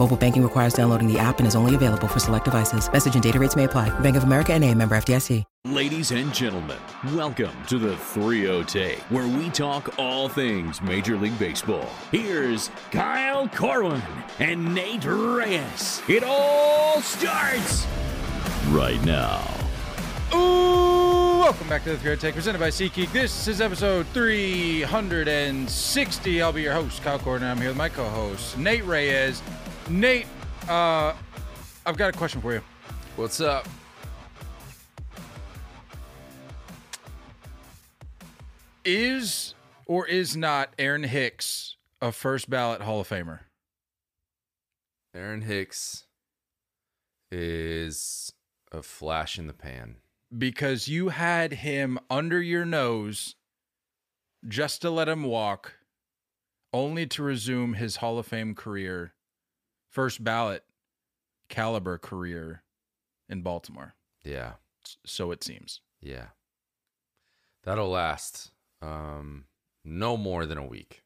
Mobile banking requires downloading the app and is only available for select devices. Message and data rates may apply. Bank of America and a member FDIC. Ladies and gentlemen, welcome to the 3 Take, where we talk all things Major League Baseball. Here's Kyle Corwin and Nate Reyes. It all starts right now. Ooh, welcome back to the Three oh Take presented by SeatGeek. This is episode 360. I'll be your host, Kyle Corwin. I'm here with my co-host, Nate Reyes. Nate, uh, I've got a question for you. What's up? Is or is not Aaron Hicks a first ballot Hall of Famer? Aaron Hicks is a flash in the pan. Because you had him under your nose just to let him walk, only to resume his Hall of Fame career, first ballot caliber career in Baltimore. Yeah, So it seems. yeah. That'll last um no more than a week.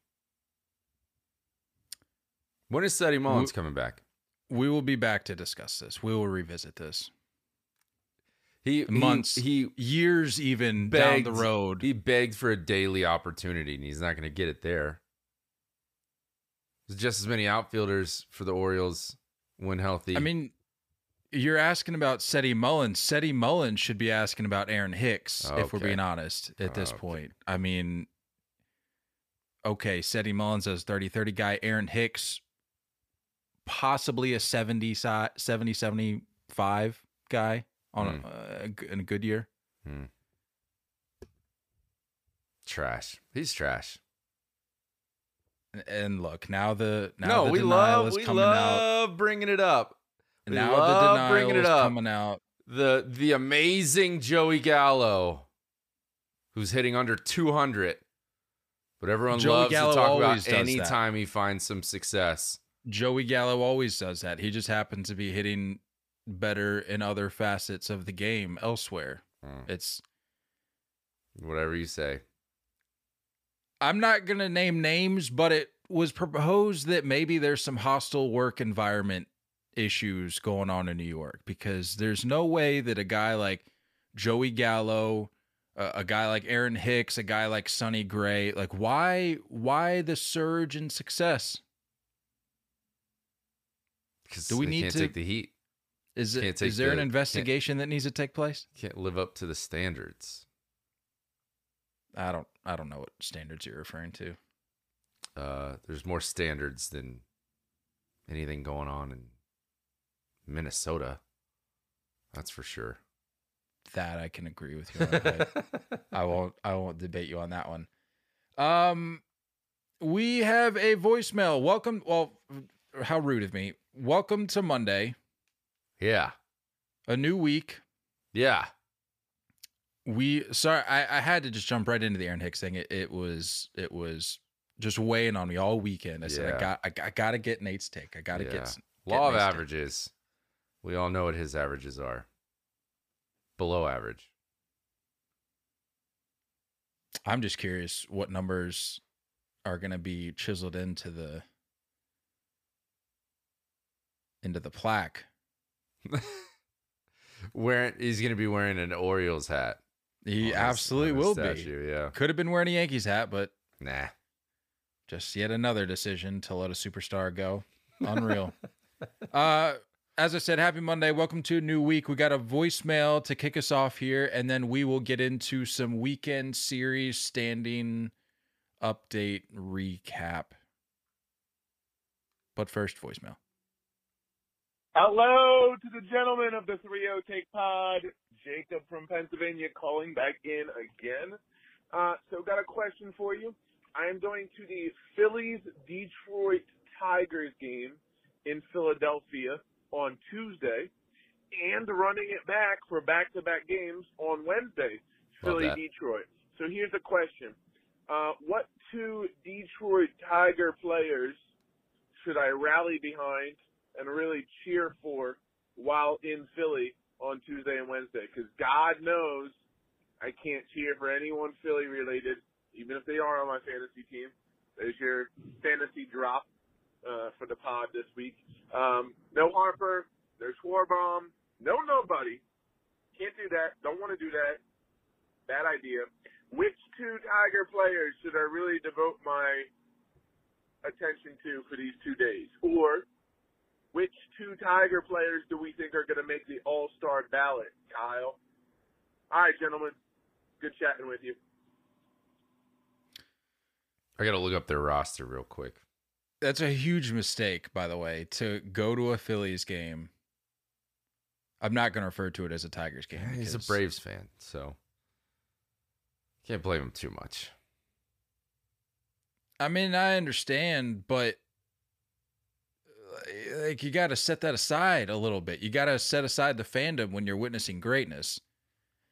When is Seti Mullins coming back? We will be back to discuss this. We will revisit this. He he- Months, He, years, even begged, down the road. He begged for a daily opportunity, and he's not going to get it there. There's just as many outfielders for the Orioles when healthy. I mean, you're asking about Seti Mullins. Seti Mullins should be asking about Aaron Hicks, if we're being honest at this Okay. point. I mean, okay, Seti Mullins as 30 30 guy. Aaron Hicks, possibly a 70, 70 75 guy on Hmm. a, g- in a good year. trash. He's trash. And, look, now the now no, the we denial love is we coming out. love bringing it up. We Now the love denial bringing it is up. coming out. The the amazing Joey Gallo, who's hitting under 200, but everyone Joey loves Gallo to talk about does that. anytime he finds some success. Joey Gallo always does that. He just happens to be hitting better in other facets of the game elsewhere. Hmm. It's Whatever you say. I'm not going to name names, but it was proposed that maybe there's some hostile work environment issues going on in New York because there's no way that a guy like Joey Gallo, uh, a guy like Aaron Hicks, a guy like Sonny Gray, like why why the surge in success? Because Do we need can't to- take the heat. Is it is there an the- can't- investigation that needs to take place? Can't live up to the standards. I don't I don't know what standards you're referring to. Uh, there's more standards than anything going on in Minnesota. That's for sure. That I can agree with you on. I, I won't I won't debate you on that one. Um we have a voicemail. Welcome well how rude of me. Welcome to Monday, yeah. a new week. Yeah. We sorry, I, I had to just jump right into the Aaron Hicks thing. It, it was it was just weighing on me all weekend. I said I got I, I got to get Nate's take. I got to get s- Law of Nate's take. averages. We all know what his averages are. Below average. I'm just curious what numbers are going to be chiseled into the into the plaque. Wearing he's gonna be wearing an Orioles hat. He on his- absolutely his will statue, Yeah. be. Could have been wearing a Yankees hat, but Nah. just yet another decision to let a superstar go. Unreal. uh as I said, happy Monday. Welcome to a new week. We got a voicemail to kick us off here, and then we will get into some weekend series standing update recap. But first, voicemail. Hello to the gentlemen of the 3 Take Pod. Jacob from Pennsylvania calling back in again. Uh, so, got a question for you. I am going to the Phillies Detroit Tigers game in Philadelphia on Tuesday and running it back for back to back games on Wednesday, Philly Detroit. So here's the question. Uh, what two Detroit Tiger players should I rally behind and really cheer for while in Philly on Tuesday and Wednesday? Because God knows I can't cheer for anyone Philly related, even if they are on my fantasy team. There's your fantasy drop uh, for the pod this week. Um, no Harper. There's Schwarber. No nobody. Can't do that. Don't want to do that. Bad idea. Which two Tiger players should I really devote my attention to for these two days? Or which two Tiger players do we think are going to make the All Star ballot, Kyle? All right, gentlemen. Good chatting with you. I got to look up their roster real quick. That's a huge mistake, by the way, to go to a Phillies game. I'm not going to refer to it as a Tigers game. Yeah, he's a Braves fan, so can't blame him too much. I mean, I understand, but like you got to set that aside a little bit. You got to set aside the fandom when you're witnessing greatness.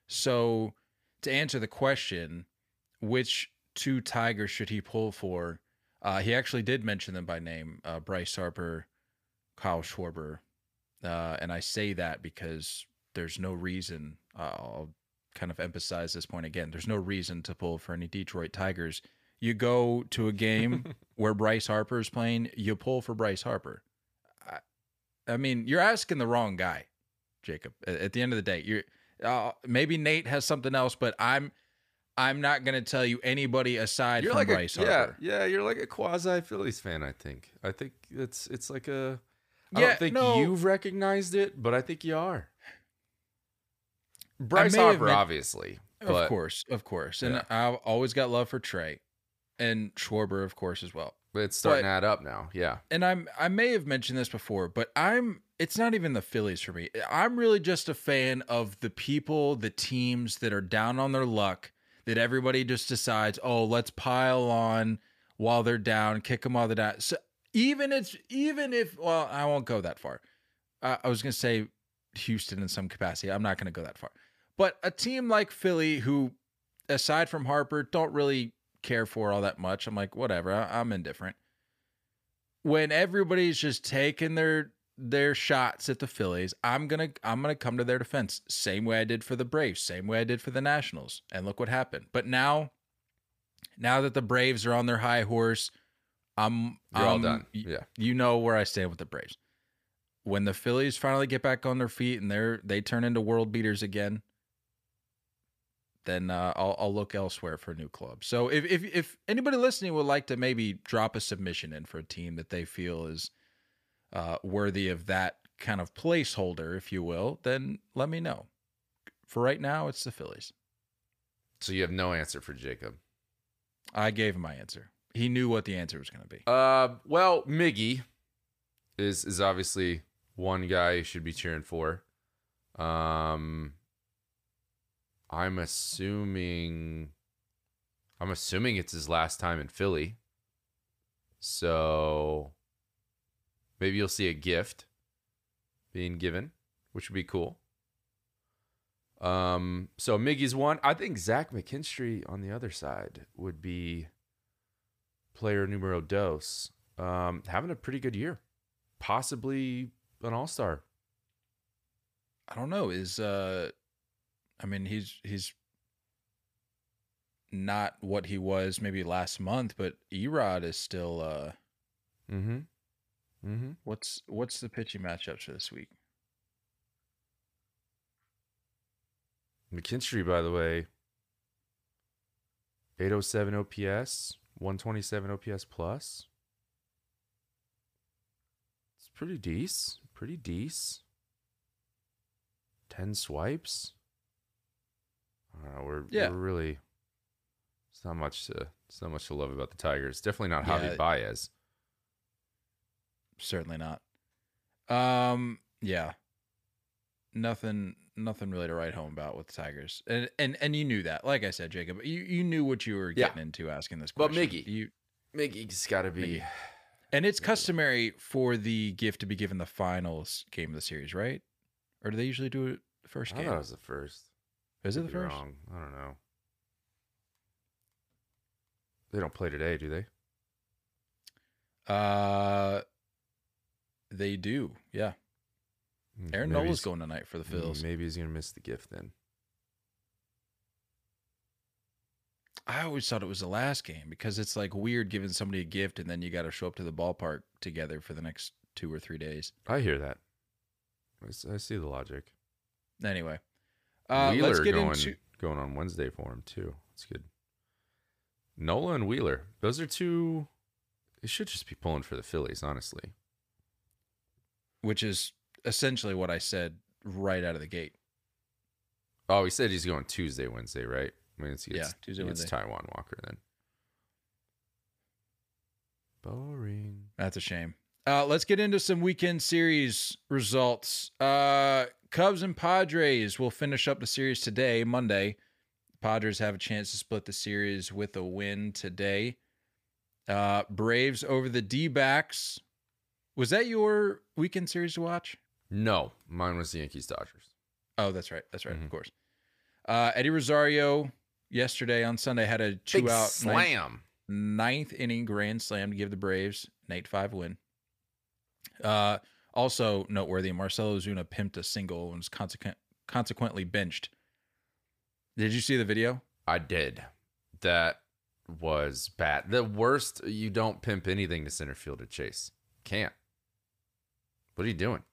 So, to answer the question, which two Tigers should he pull for? Uh, he actually did mention them by name: uh, Bryce Harper, Kyle Schwarber, uh, and I say that because there's no reason. Uh, I'll kind of emphasize this point again. There's no reason to pull for any Detroit Tigers. You go to a game where Bryce Harper is playing, you pull for Bryce Harper. I, mean, you're asking the wrong guy, Jacob. At, the end of the day, you're uh, maybe Nate has something else, but I'm I'm not going to tell you anybody aside you're from like Bryce a, Harper. Yeah, yeah, you're like a quasi Phillies fan. I think. I think it's it's like a. I Yeah, don't think no. you've recognized it, but I think you are. Bryce Harper, meant- obviously, Of but course, of course. And Yeah. I've always got love for Trea and Schwarber, of course, as well. It's starting but- to add up now. Yeah, And I'm I may have mentioned this before, but I'm it's not even the Phillies for me. I'm really just a fan of the people, the teams that are down on their luck that everybody just decides, "Oh, let's pile on while they're down, kick them while they're down." So even it's even if well, I won't go that far. Uh, I was going to say Houston in some capacity. I'm not going to go that far. But a team like Philly who aside from Harper don't really care for all that much. I'm like, whatever, I- I'm indifferent. When everybody's just taking their their shots at the Phillies, I'm gonna I'm gonna come to their defense. Same way I did for the Braves, same way I did for the Nationals. And look what happened. But now now that the Braves are on their high horse, I'm you're all I'm- done. Yeah, you know where I stand with the Braves. When the Phillies finally get back on their feet and they're they turn into world beaters again, then uh, I'll I'll look elsewhere for a new club. So if if if anybody listening would like to maybe drop a submission in for a team that they feel is uh, worthy of that kind of placeholder, if you will, then let me know. For right now, it's the Phillies. so you have no answer for Jacob. I gave him my answer. He knew what the answer was going to be. Uh, well, Miggy is is obviously one guy you should be cheering for. Um, I'm assuming, I'm assuming it's his last time in Philly. So maybe you'll see a gift being given, which would be cool. Um, so Miggy's one. I think Zach McKinstry on the other side would be player numero dos. Um, having a pretty good year, possibly an all star. I don't know. Is uh, I mean, he's he's not what he was maybe last month, but Erod is still. uh Mm-hmm. Mm-hmm. What's what's the pitching matchups for this week? McKinstry, by the way, 807 OPS, 127 OPS plus. It's pretty decent. pretty decent. Ten swipes. I don't know. We're Yeah. we're really. It's not much to. Not much to love about the Tigers. Definitely not Javi Yeah. Baez. Certainly not. Um, yeah. Nothing nothing really to write home about with the Tigers. And and and you knew that. Like I said, Jacob, you, you knew what you were Yeah. getting into asking this question. But. Miggy. You Miggy's got to be. Miggy. and it's customary for the gift to be given the finals game of the series, right? Or do they usually do it first I game? thought it was the first. Is it the first? Wrong. I don't know. They don't play today, do they? Uh they do, yeah. Hmm, Aaron maybe Nola's going tonight for the hmm, Phils. Maybe he's gonna miss the gift then. I always thought it was the last game because it's like weird giving somebody a gift and then you got to show up to the ballpark together for the next two or three days. I hear that. I see the logic. Anyway, uh, Wheeler let's get going into going on Wednesday for him too. That's good. Nola and Wheeler. Those are two. It should just be pulling for the Phillies, honestly. which is essentially what I said right out of the gate. Oh, he said he's going Tuesday, Wednesday, right? I mean, it's, Yeah, Tuesday, it's Wednesday. Taijuan Walker then. Boring. That's a shame. Uh, let's get into some weekend series results. Uh, Cubs and Padres will finish up the series today, Monday. Padres have a chance to split the series with a win today. Uh, Braves over the D backs. Was that your weekend series to watch? No, mine was the Yankees Dodgers. Oh, that's right. That's right. Mhm. Of course. Uh, Eddie Rosario yesterday on Sunday had a two Big out ninth, slam. ninth inning grand slam to give the Braves an 8 5 win. Uh, also noteworthy, Marcell Ozuna pimped a single and was consequent, consequently benched. Did you see the video? I did. That was bad. The worst. You don't pimp anything to center field to chase. Can't. What are you doing?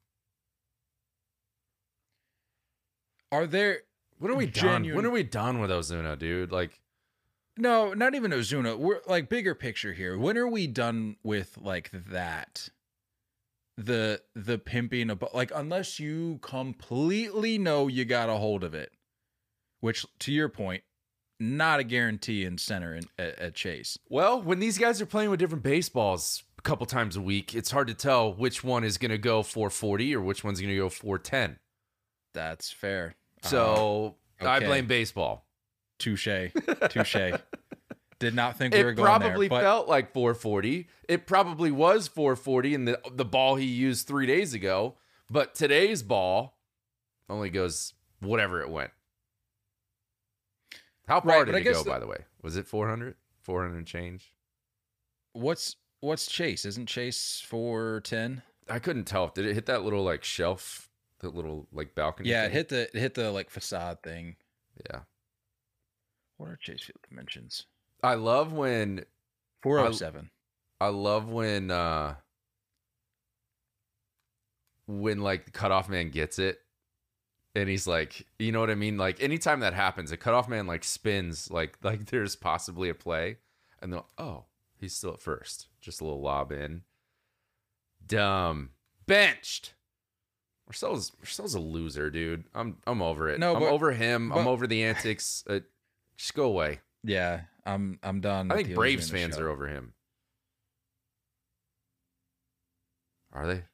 Are there When are we done? When are we done with Ozuna, dude? Like, no, not even Ozuna. We're like bigger picture here. When are we done with like that? The the pimping about like unless you completely know you got a hold of it, which to your point, not a guarantee in center in, at, at Chase. well, when these guys are playing with different baseballs a couple times a week, it's hard to tell which one is going to go 440 or which one's going to go 410. That's fair. So uh, I okay. blame baseball. touche, touche. Did not think we were It going probably there, but felt like 440. It probably was 440 in the the ball he used three days ago. But today's ball only goes whatever it went. How far Right, did it go, the- by the way? Was it 400? 400 change? what's what's Chase? Isn't Chase four ten? I couldn't tell. Did it hit that little like shelf, that little like balcony? Yeah, it hit the it hit the like facade thing. Yeah. What are Chase Field dimensions? I love when Four oh seven. I love when uh when like the cutoff man gets it and he's like you know what I mean? Like anytime that happens, a cutoff man like spins like like there's possibly a play and they'll oh, he's still at first. Just a little lob in. Dumb. Benched. Marcell's Marcell's a loser, dude. I'm I'm over it. No, I'm but- over him. I'm over the antics. Uh, just go away. Yeah, I'm I'm done. I think Braves fans show. are over him. Are they?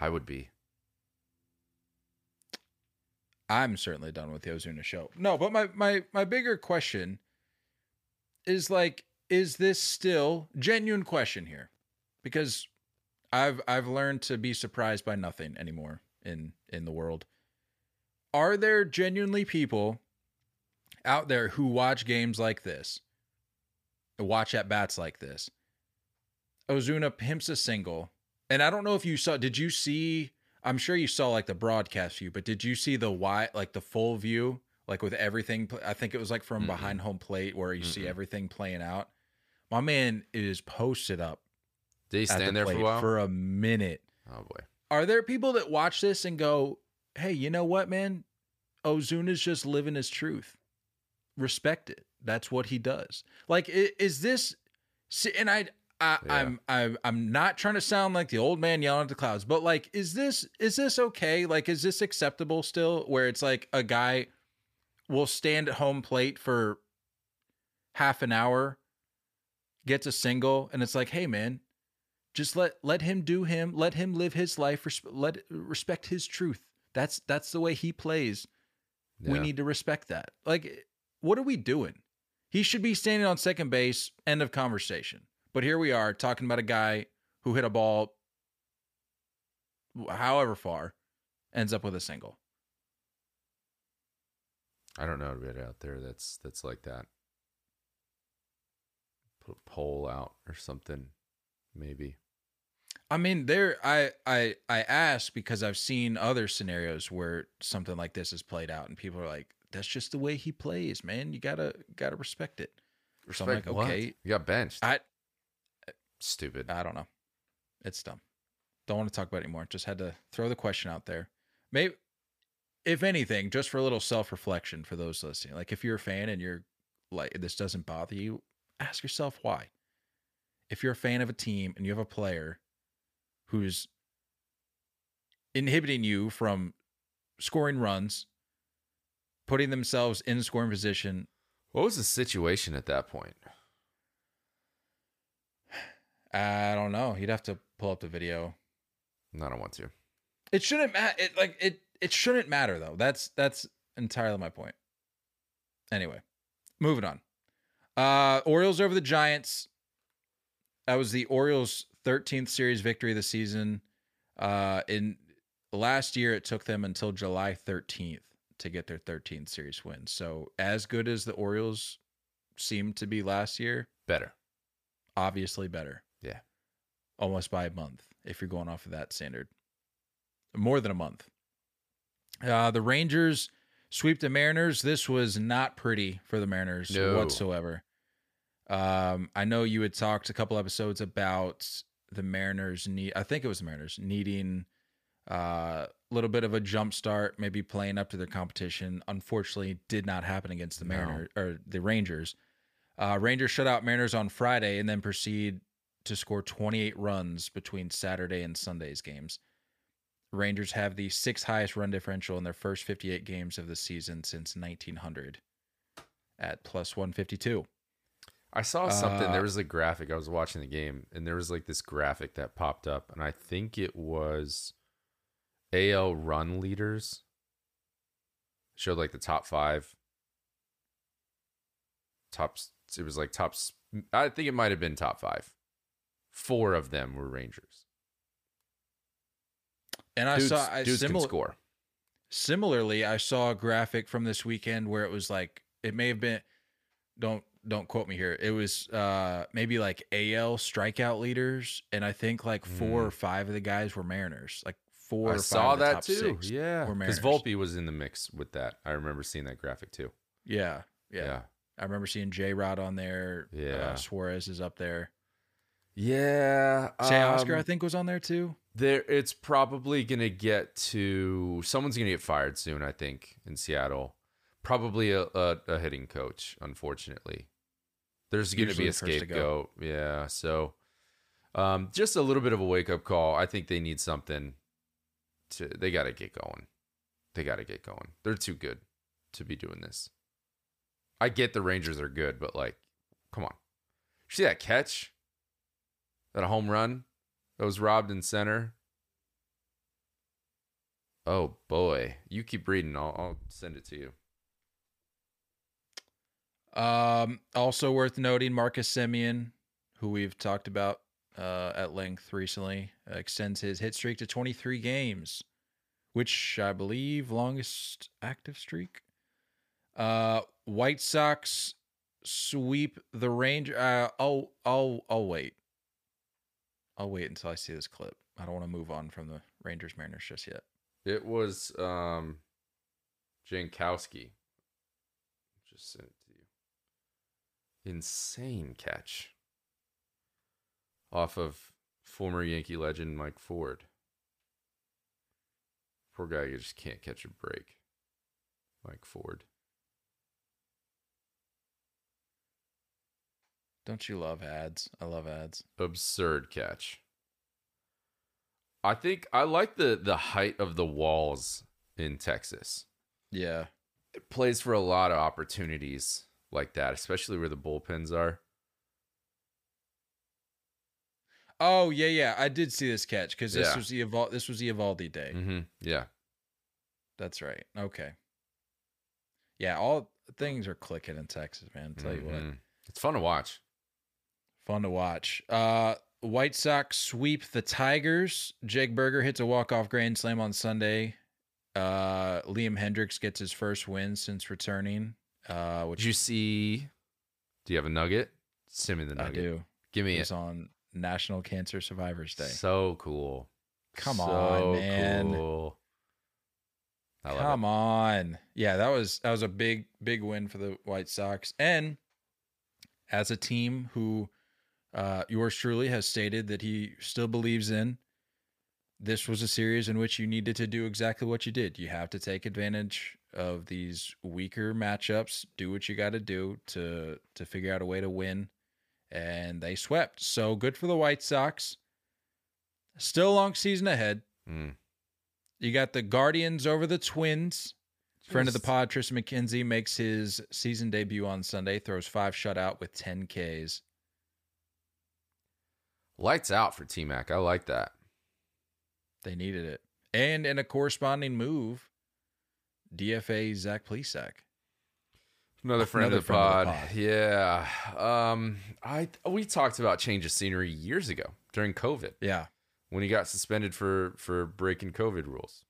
I would be. I'm certainly done with the Ozuna show. No, but my my my bigger question is like, is this still genuine question here? Because I've I've learned to be surprised by nothing anymore in in the world. Are there genuinely people out there who watch games like this, watch at bats like this? Ozuna pimps a single, and I don't know if you saw. Did you see? I'm sure you saw like the broadcast view, but did you see the wide, like the full view, like with everything? I think it was like from Mm-mm. behind home plate where you see Mm-mm. everything playing out. My man is posted up Did he at the stand there for a while? for a minute. oh boy. Are there people that watch this and go, "Hey, you know what, man? Ozuna's just living his truth. Respect it. That's what he does." Like, is this? And I, I, Yeah. I'm I'm I'm not trying to sound like the old man yelling at the clouds, but like, is this is this okay? Like, is this acceptable still? Where it's like a guy will stand at home plate for half an hour, gets a single, and it's like, hey man, just let let him do him, let him live his life, resp- let respect his truth. That's that's the way he plays. We need to respect that. Like, what are we doing? He should be standing on second base. End of conversation. But here we are talking about a guy who hit a ball, however far, ends up with a single. I don't know anybody out there that's that's like that. Put a poll out or something, maybe. I mean, there. I I I ask because I've seen other scenarios where something like this is played out, and people are like, "That's just the way he plays, man. You gotta gotta respect it." So I'm like, what? okay. You got benched. I Stupid. I don't know. It's dumb. Don't want to talk about it anymore. Just had to throw the question out there. Maybe, if anything, just for a little self reflection for those listening. Like, if you're a fan and you're like, this doesn't bother you, ask yourself why. If you're a fan of a team and you have a player who's inhibiting you from scoring runs, putting themselves in scoring position, what was the situation at that point? I don't know. You'd have to pull up the video. No, I don't want to. It shouldn't matter. It like it. It shouldn't matter though. That's that's entirely my point. Anyway, moving on. Uh Orioles over the Giants. That was the Orioles' 13th series victory of the season. Uh in last year it took them until July 13th to get their 13th series win. So as good as the Orioles seemed to be last year, Better. obviously better. Yeah. Almost by a month, if you're going off of that standard. More than a month. Uh, the Rangers sweep the Mariners. This was not pretty for the Mariners No. whatsoever. Um, I know you had talked a couple episodes about the Mariners need I think it was the Mariners needing a uh, little bit of a jump start, maybe playing up to their competition. Unfortunately, did not happen against the No. Mariners or the Rangers. Uh, Rangers shut out Mariners on Friday and then proceed to score 28 runs between Saturday and Sunday's games. Rangers have the sixth highest run differential in their first 58 games of the season since 1900 at plus 152. I saw something. Uh, there was a graphic. I was watching the game, and there was like this graphic that popped up, and I think it was AL run leaders. Showed like the top five. Tops. It was like tops. I think it might have been top five. Four of them were Rangers. And I dudes, saw I dudes can score. similarly, I saw a graphic from this weekend where it was like it may have been don't don't quote me here. It was uh maybe like AL strikeout leaders and I think like four Mm. or five of the guys were Mariners. Like four I saw that too. six Yeah, because Volpe was in the mix with that. I remember seeing that graphic too. Yeah, yeah. Yeah. I remember seeing J Rod on there. Yeah. Uh, Suarez is up there. Yeah. Teoscar, um, I think, was on there too. There, it's probably gonna get to someone's gonna get fired soon. I think in Seattle, probably a a, a hitting coach. Unfortunately, there's gonna Usually be a to go. scapegoat. Yeah, so um, just a little bit of a wake up call. I think they need something. To they got to get going. They got to get going. They're too good to be doing this. I get the Rangers are good, but like, come on. See that catch? That home run that was robbed in center. Oh boy, you keep reading. I'll, I'll send it to you. Um, also worth noting, Marcus Semien, who we've talked about uh, at length recently, uh, extends his hit streak to 23 games, which I believe longest active streak. Uh, White Sox sweep the Ranger. Uh, I'll I'll I'll wait. I'll wait until I see this clip. I don't want to move on from the Rangers Mariners just yet. It was um, Jankowski. Just sent it to you. Insane catch off of former Yankee legend Mike Ford. Poor guy you just can't catch a break. Mike Ford. Don't you love ads? I love ads. Absurd catch. I think I like the the height of the walls in Texas. Yeah. It plays for a lot of opportunities like that, especially where the bullpens are. Oh yeah, yeah. I did see this catch because this Yeah. was the Evol- this was the Eovaldi day. Mm-hmm. Yeah. That's right. Okay. Yeah, all things are clicking in Texas, man. I'll tell you what. Mhm. It's fun to watch. Fun to watch. Uh White Sox sweep the Tigers. Jake Burger hits a walk-off grand slam on Sunday. Uh Liam Hendriks gets his first win since returning. Uh which Did you see? Do you have a nugget? Send me the nugget. I do. Give me It's it. on National Cancer Survivors Day. So cool. Come So on, man. Cool. Come it. on. Yeah, that was that was a big big win for the White Sox. And as a team who uh yours truly has stated that he still believes in this was a series in which you needed to do exactly what you did. You have to take advantage of these weaker matchups, do what you got to do to to figure out a way to win. And they swept. So good for the White Sox. Still a long season ahead. Mm. You got the Guardians over the Twins. Friend of the pod, Triston McKenzie, makes his season debut on Sunday, throws five shutout with 10 Ks. Lights out for T Mac. I like that. They needed it. And in a corresponding move, DFA Zach Plesac. Another friend, Another of, the friend of pod. the pod. Yeah. Um I we talked about change of scenery years ago during COVID Yeah. when he got suspended for for breaking COVID rules.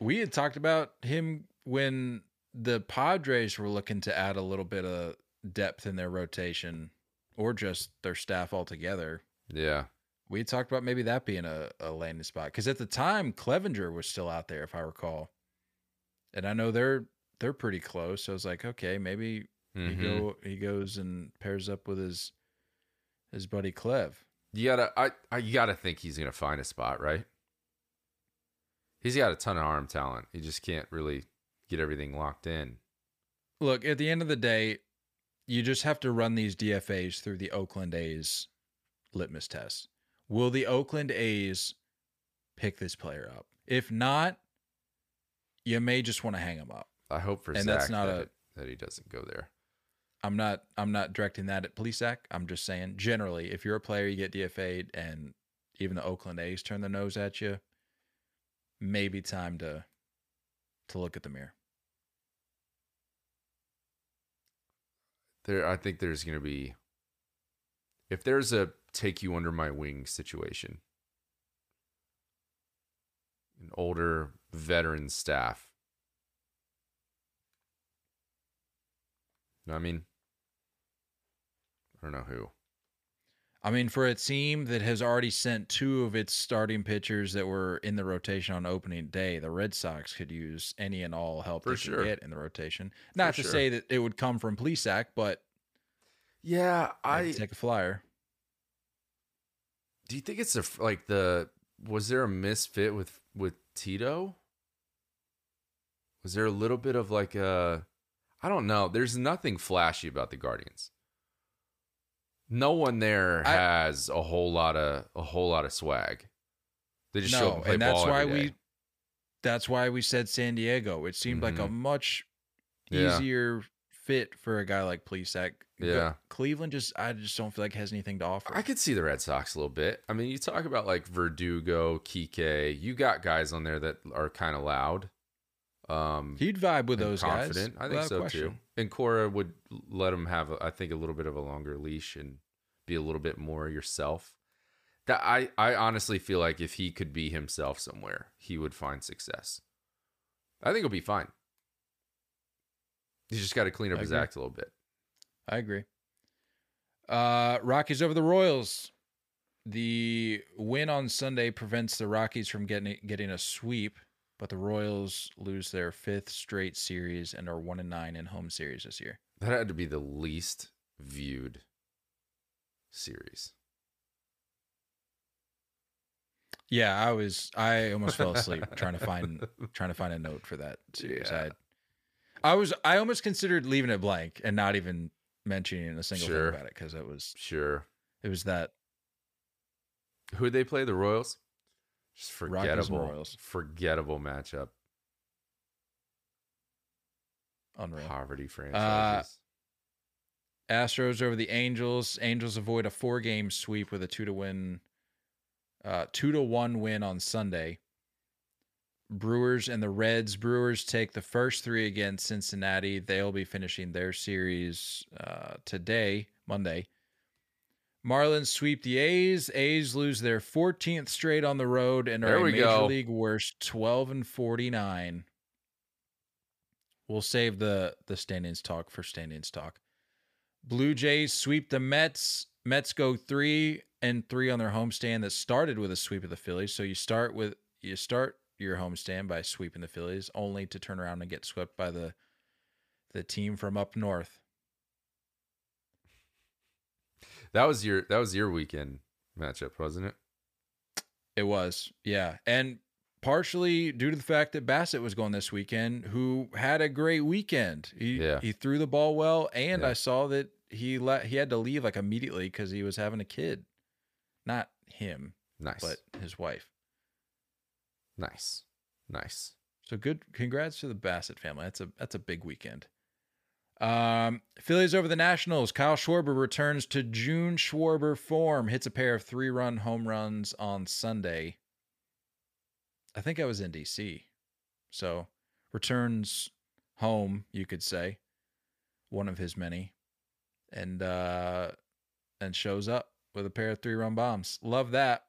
We had talked about him when the Padres were looking to add a little bit of depth in their rotation or just their staff altogether. Yeah. We had talked about maybe that being a, a landing spot because at the time Clevinger was still out there, if I recall, and I know they're they're pretty close. So I was like, okay, maybe he Mhm. go he goes and pairs up with his his buddy Clev. You gotta I, I you gotta think he's gonna find a spot, right? He's got a ton of arm talent. He just can't really get everything locked in. Look, at the end of the day, you just have to run these DFAs through the Oakland A's litmus test. Will the Oakland A's pick this player up? If not, you may just want to hang him up. I hope for And Zach that's not that, a- that he doesn't go there. I'm not I'm not directing that at Plesac. I'm just saying generally, if you're a player, you get DFA'd, and even the Oakland A's turn their nose at you, maybe time to to look at the mirror. There I think there's gonna be if there's a take you under my wing situation, an older veteran staff. Know I mean? I don't know who. I mean, for a team that has already sent two of its starting pitchers that were in the rotation on opening day, the Red Sox could use any and all help For they sure. can get in the rotation. Not to sure. say that it would come from Plesac, but Yeah, I I take a flyer. do you think it's a like the was there a misfit with with Tito? Was there a little bit of like a I don't know. There's nothing flashy about the Guardians. No one there I- has a whole lot of a whole lot of swag. They just show up No, and play and that's why we that's why we said San Diego. It seemed like a Mhm. much Yeah. easier fit for a guy like Plesac. Yeah. Cleveland just I just don't feel like has anything to offer. I could see the Red Sox a little bit. I mean, you talk about like Verdugo, Kike. You got guys on there that are kind of loud. Um, He'd vibe with those confident. guys. I think so question. too. And Cora would let him have, I think, a little bit of a longer leash and be a little bit more yourself. That I, I honestly feel like if he could be himself somewhere, he would find success. I think he'll be fine. He's just got to clean up I his agree. act a little bit. I agree. Uh, Rockies over the Royals. The win on Sunday prevents the Rockies from getting getting a sweep, but the Royals lose their fifth straight series and are one and nine in home series this year. That had to be the least viewed series. Yeah, I was. I almost fell asleep trying to find trying to find a note for that series. Yeah. I, I was. I almost considered leaving it blank and not even mentioning a single Sure. thing about it because it was Sure. it was that Who'd they play? The Royals? Just forgettable. Royals. Forgettable matchup. unreal. Poverty franchises. Astros over the Angels. Angels avoid a four game sweep with a two to win, uh, two to one win on Sunday. Brewers and the Reds. Brewers take the first three against Cincinnati. They'll be finishing their series uh, today, Monday. Marlins sweep the A's. A's lose their 14th straight on the road and are a major go. league worst 12 and 49. We'll save the the standings talk for standings talk. Blue Jays sweep the Mets. Mets go three and three on their homestand that started with a sweep of the Phillies. So you start with you start your homestand by sweeping the Phillies, only to turn around and get swept by the the team from up north. That was your that was your weekend matchup, wasn't it? It was, yeah, and partially due to the fact that Bassitt was going this weekend, who had a great weekend. He Yeah. he threw the ball well, and Yeah. I saw that he let he had to leave like immediately because he was having a kid, not him, Nice. but his wife. nice. Nice. So good congrats to the Bassitt family. That's a that's a big weekend. Um, Phillies over the Nationals. Kyle Schwarber returns to June Schwarber form. Hits a pair of three-run home runs on Sunday. I think I was in DC. So returns home, you could say. One of his many. And uh and shows up with a pair of three-run bombs. Love that.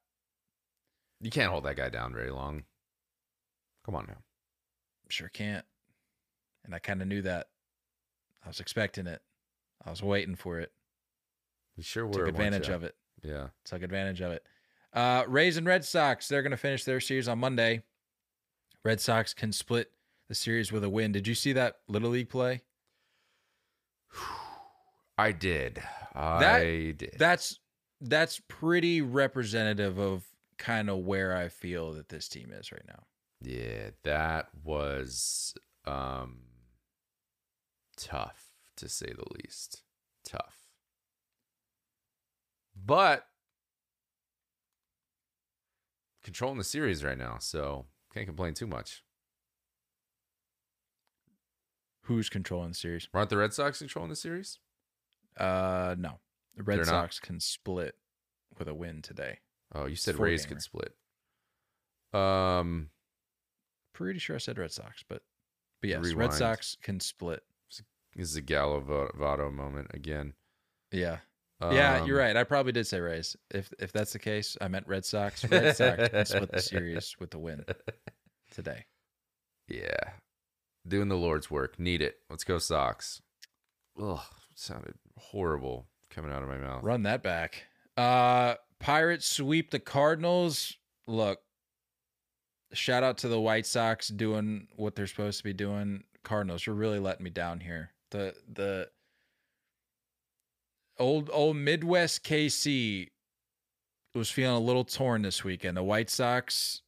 You can't hold that guy down very long. Come on now. Sure can't. And I kind of knew that. I was expecting it. I was waiting for it. You sure were. Took advantage of it. Yeah. Took advantage of it. Uh, Rays and Red Sox, they're going to finish their series on Monday. Red Sox can split the series with a win. Did you see that Little League play? I did. I did. That's that's pretty representative of kind of where I feel that this team is right now. Yeah, that was um tough to say the least. Tough. But controlling the series right now, so can't complain too much. Who's controlling the series? Aren't the Red Sox controlling the series? Uh, no. The Red They're not? Sox can split with a win today. Oh, you said Four Rays gamer. could split. Um Pretty sure I said Red Sox, but but yes, Red Sox can split. This is a Gallo moment again. Yeah. yeah, you're Um, right. I probably did say Rays. If if that's the case, I meant Red Sox. Red Sox split the series with the win today. Yeah. Doing the Lord's work. Need it. Let's go Sox. Ugh, sounded horrible coming out of my mouth. Run that back. Uh Pirates sweep the Cardinals. Look, shout out to the White Sox doing what they're supposed to be doing. Cardinals, you're really letting me down here. The the old old Midwest KC was feeling a little torn this weekend. The White Sox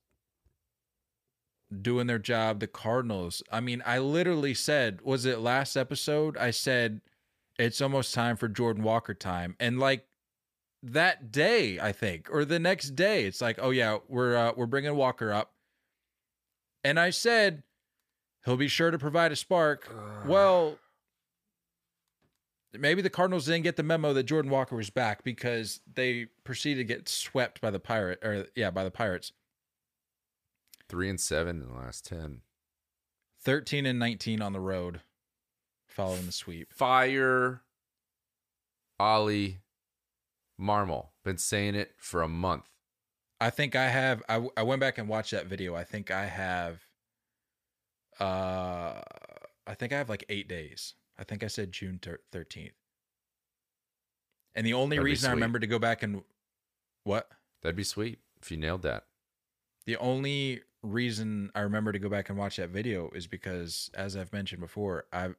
doing their job. The Cardinals. I mean, I literally said, was it last episode? I said it's almost time for Jordan Walker time, and like that day, I think, or the next day, it's like, oh yeah, we're uh, we're bringing Walker up, and I said he'll be sure to provide a spark. Well, maybe the Cardinals didn't get the memo that Jordan Walker was back because they proceeded to get swept by the pirate, or yeah, by the Pirates, Three and seven in the last ten. thirteen and nineteen on the road, following the sweep. Fire Oli Marmol. Been saying it for a month. I think I have. I, I went back and watched that video. I think I have. Uh, I think I have like eight days. I think I said June thirteenth. And the only That'd reason I remember to go back and what That'd be sweet if you nailed that. the only reason I remember to go back and watch that video is because, as I've mentioned before, I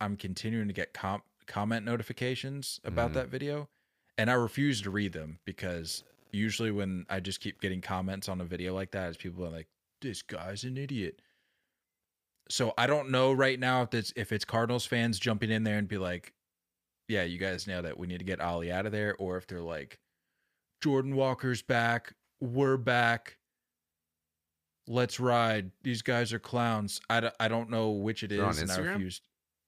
I'm continuing to get comp, comment notifications about Mhm. that video, and I refuse to read them because usually when I just keep getting comments on a video like that, is people are like, "This guy's an idiot." So I don't know right now if it's if it's Cardinals fans jumping in there and be like, yeah, you guys know that We need to get Oli out of there, or if they're like, Jordan Walker's back, we're back. Let's ride. These guys are clowns. I, d- I don't know which it is, They're on and I refuse.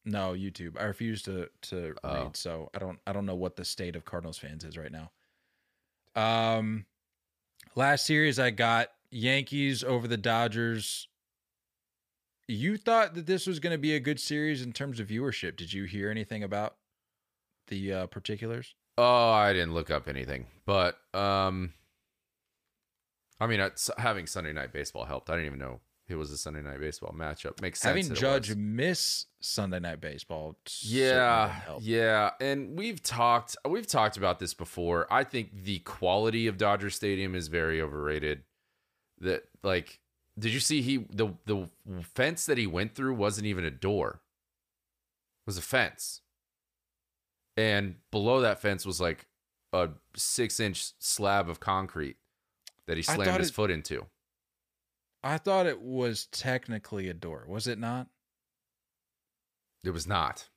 No, YouTube. I refuse to to Oh. read, so I don't I don't know what the state of Cardinals fans is right now. Um, last series I got Yankees over the Dodgers. You thought that this was going to be a good series in terms of viewership. Did you hear anything about the uh, particulars? Oh, I didn't look up anything, but um, I mean, having Sunday night baseball helped. I didn't even know it was a Sunday night baseball matchup. Makes sense. Having Judge miss Sunday night baseball, Yeah, yeah, and we've talked we've talked about this before. I think the quality of Dodger Stadium is very overrated. That like, did you see he the the fence that he went through wasn't even a door. It was a fence, and below that fence was like a six inch slab of concrete that he slammed his it- foot into. I thought it was technically a door. Was it not? It was not.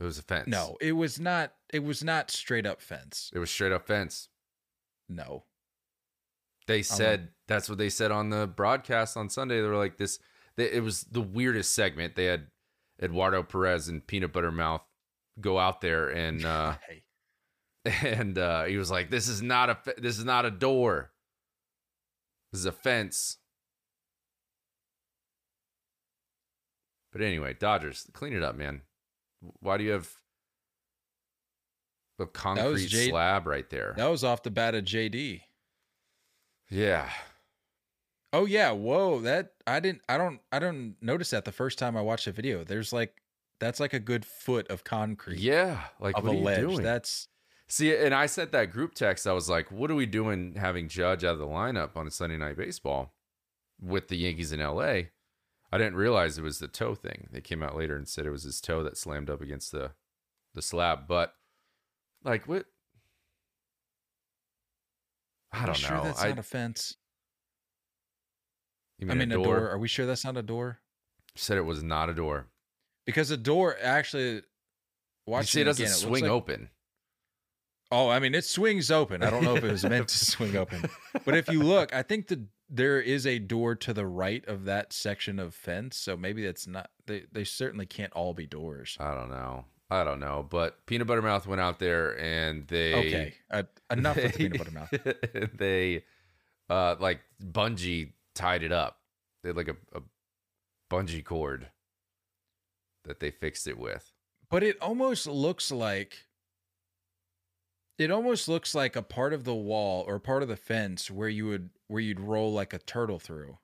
It was a fence. No, it was not. It was not straight up fence. it was straight up fence. No. They said that's what they said on the broadcast on Sunday. They were like this. They, it was the weirdest segment. They had Eduardo Perez and Peanut Butter Mouth go out there and uh, Hey. and uh, he was like, "This is not a this is not a door. This is a fence." But anyway, Dodgers, clean it up, man. Why do you have a concrete J- slab right there? That was off the bat of JD. Yeah, Oh yeah, whoa! That I didn't. I don't. I don't notice that the first time I watched the video. There's like that's like a good foot of concrete. yeah. Like of what a are you ledge. doing? That's See, and I sent that group text. I was like, "What are we doing having Judge out of the lineup on a Sunday night baseball with the Yankees in LA?" I didn't realize it was the toe thing. They came out later and said it was his toe that slammed up against the the slab. But like, what? I don't sure know. That's I, not a fence. you I mean, mean, a a door? door. Are we sure that's not a door? Said it was not a door. Because a door actually. Watching it doesn't again, looks swing like- open. Oh, I mean, it swings open. I don't know if it was meant to swing open, but if you look, I think the there is a door to the right of that section of fence. So maybe that's not. They they certainly can't all be doors. I don't know. I don't know. But Peanut Butter Mouth went out there and they Okay, uh, enough with the peanut butter mouth. they uh like bungee tied it up. They had like a, a bungee cord that they fixed it with. But it almost looks like it almost looks like a part of the wall or part of the fence where you would where you'd roll like a turtle through.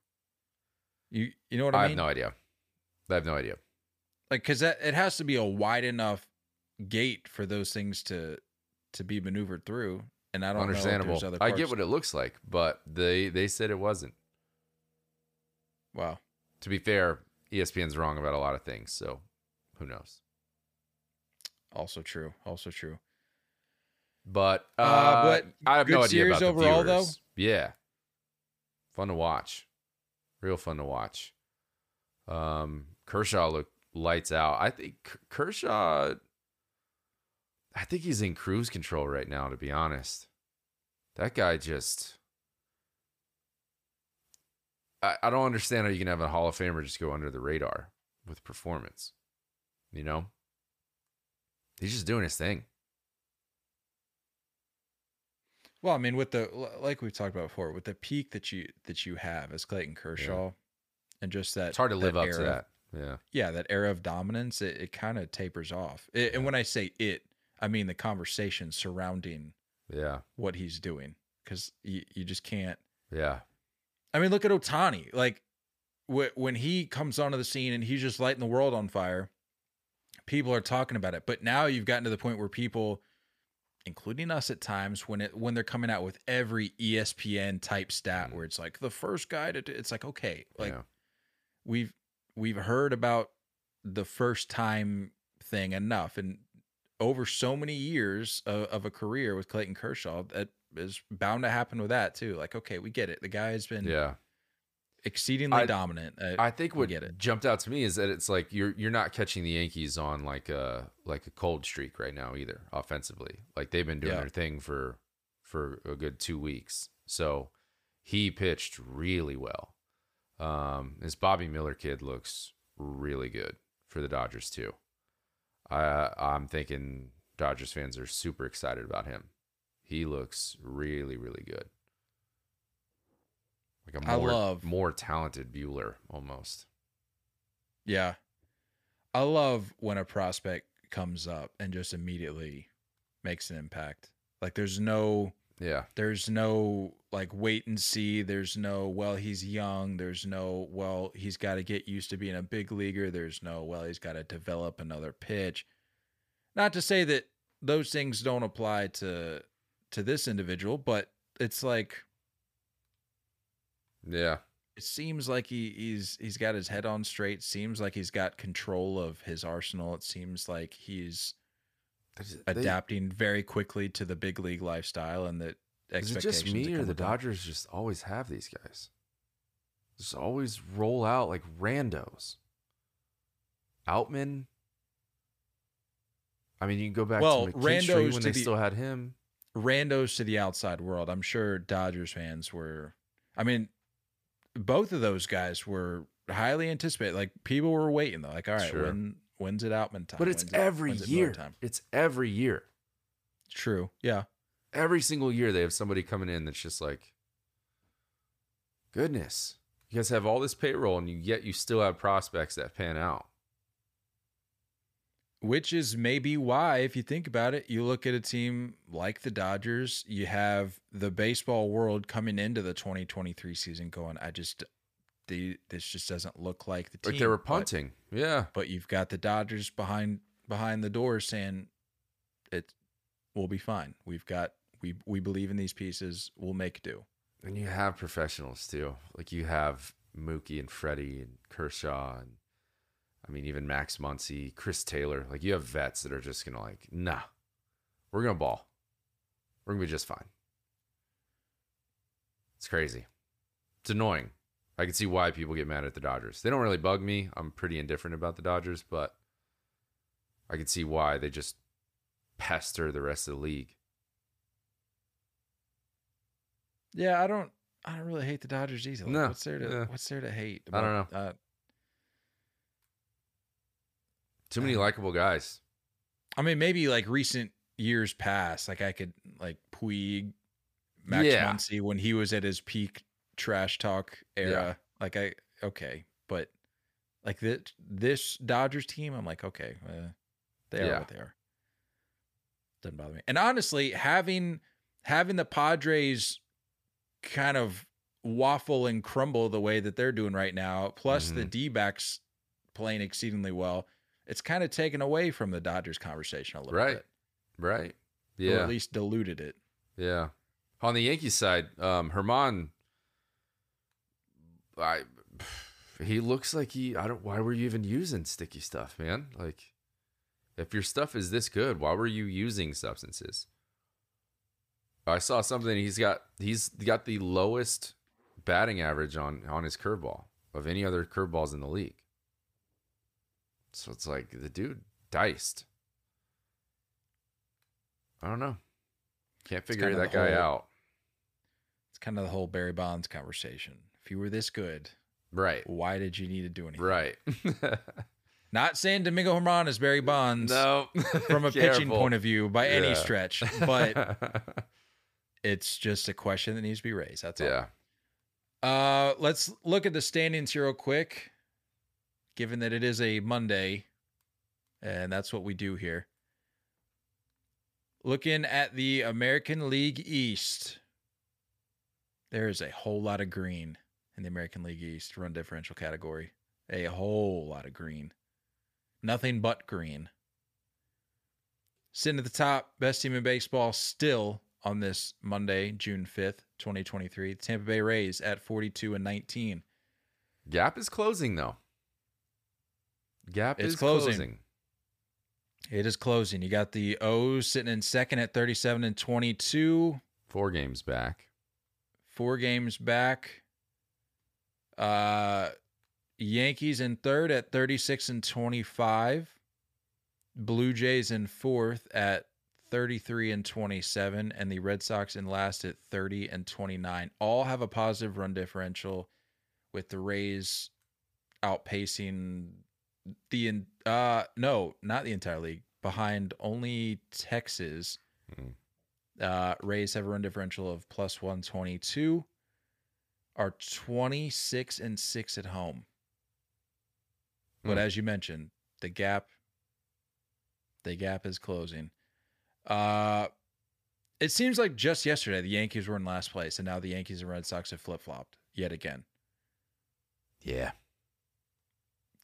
You you know what I, I, have no idea. I have no idea. Like cuz it has to be a wide enough gate for those things to to be maneuvered through and I don't Understandable. I get what it looks like, but they they said it wasn't. Wow. To be fair, ESPN's wrong about a lot of things, so who knows. Also true. Also true. But uh, Uh, but I have no idea about the overall, though? viewers. Yeah, fun to watch, real fun to watch. Um, Kershaw looked lights out. I think Kershaw. I think he's in cruise control right now. To be honest, that guy just. I, I don't understand how you can have a Hall of Famer just go under the radar with performance. You know, he's just doing his thing. Well, I mean, with the like we've talked about before, with the peak that you that you have as Clayton Kershaw, and just that It's hard to live up to that. Yeah. Yeah, that era of dominance, it, it kind of tapers off. It, and when I say it, I mean the conversation surrounding Yeah. what he's doing, because you, you just can't. Yeah. I mean, look at Ohtani. Like wh- when he comes onto the scene and he's just lighting the world on fire, people are talking about it. But now you've gotten to the point where people, including us at times, when it when they're coming out with every ESPN type stat mm. where it's like the first guy to, do, it's like okay, like yeah. we've we've heard about the first time thing enough, and over so many years of, of a career with Clayton Kershaw, that is bound to happen with that too. Like okay, we get it. The guy has been Yeah. exceedingly I- dominant. Uh, I think I what jumped out to me is that it's like you're you're not catching the Yankees on like a like a cold streak right now either offensively. Like they've been doing Yeah. their thing for for a good two weeks. So he pitched really well. Um, this Bobby Miller kid looks really good for the Dodgers too. I I'm thinking Dodgers fans are super excited about him. He looks really really good. Like a more love- more talented Buehler almost. Yeah. I love when a prospect comes up and just immediately makes an impact. Like there's no Yeah. there's no like wait and see, there's no well he's young, there's no well he's got to get used to being a big leaguer, there's no well he's got to develop another pitch. Not to say that those things don't apply to to this individual, but it's like Yeah. it seems like he, he's he's got his head on straight. Seems like he's got control of his arsenal. It seems like he's adapting very quickly to the big league lifestyle and the Is it just me or the. Dodgers just always have these guys? Just always roll out like randos. Outman. I mean, you can go back Well, to McKinstry randos when to they the- still had him. randos to the outside world. I'm sure Dodgers fans were. I mean, both of those guys were highly anticipated. Like people were waiting. Though. Like, all right, Sure. when when's it Outman time? But it's When's every it year. Time? It's every year. True. Yeah. Every single year they have somebody coming in that's just like, goodness, you guys have all this payroll and you, yet you still have prospects that pan out. Which is maybe why, if you think about it, you look at a team like the Dodgers, you have the baseball world coming into the 2023 season going, I just, the, this just doesn't look like the team. Like they were But- punting. yeah. But, you've got the Dodgers behind behind the door saying it will be fine. We've got we we believe in these pieces. We'll make do. And you have professionals too. Like you have Mookie and Freddie and Kershaw and I mean even Max Muncy, Chris Taylor. Like you have vets that are just gonna like, nah, we're gonna ball. We're gonna be just fine. It's crazy. It's annoying. I can see why people get mad at the Dodgers. They don't really bug me. I'm pretty indifferent about the Dodgers, but I can see why they just pester the rest of the league. Yeah, I don't I don't really hate the Dodgers either. Like, No, what's there to yeah. what's there to hate? I don't know. Uh, Too many likable guys. I mean, maybe like recent years past, like I could like Puig, Max Yeah. Muncy when he was at his peak trash talk era. Like I okay, but like this this Dodgers team, I'm like okay, uh, they are Yeah. what they are. Doesn't bother me. And honestly, having having the Padres kind of waffle and crumble the way that they're doing right now, plus the Mhm. D backs playing exceedingly well, it's kind of taken away from the Dodgers conversation a little Right. bit. Right. Or Yeah. at least diluted it. Yeah. On the Yankees side, um, Germán, I, he looks like he. I don't. Why were you even using sticky stuff, man? Like, if your stuff is this good, why were you using substances? I saw something. He's got. He's got the lowest batting average on on his curveball of any other curveballs in the league. So it's like the dude diced. I don't know. Can't figure that guy whole- out. It's kind of the whole Barry Bonds conversation. If you were this good, Right. why did you need to do anything? Right. Not saying Domingo Germán is Barry Bonds no. from a pitching point of view by any stretch, but it's just a question that needs to be raised. That's all. yeah. Uh, let's look at the standings here real quick. Given that it is a Monday, and that's what we do here. Looking at the American League East, there is a whole lot of green in the American League East run differential category. A whole lot of green. Nothing but green. Sitting at the top, best team in baseball still on this Monday, June 5th, 2023. The Tampa Bay Rays at 42 and 19. Gap is closing though. Gap It's is closing. closing. It is closing. You got the O's sitting in second at 37 and 22, Four games back. four games back. Uh, Yankees in third at 36 and 25. Blue Jays in fourth at 33 and 27 and the Red Sox in last at 30 and 29. All have a positive run differential with the Rays outpacing the in- uh no, not the entire league, behind only Texas. Mm. Uh Rays have a run differential of plus 122 are 26 and 6 at home. But Hmm. as you mentioned, the gap the gap is closing. Uh it seems like just yesterday the Yankees were in last place and now the Yankees and Red Sox have flip-flopped yet again. Yeah,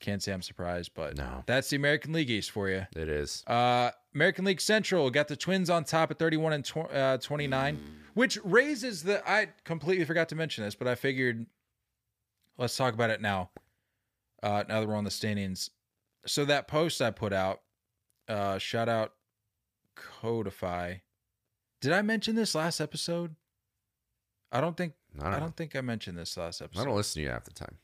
Can't say I'm surprised, but no, that's the American League East for you. it is. Uh, American League Central got the Twins on top at 31 and tw- uh, 29, which raises the. I completely forgot to mention this, but I figured let's talk about it now. Uh, now that we're on the standings, so that post I put out, uh, shout out Codify. Did I mention this last episode? I don't think I don't, I don't think I mentioned this last episode. I don't listen to you half the time.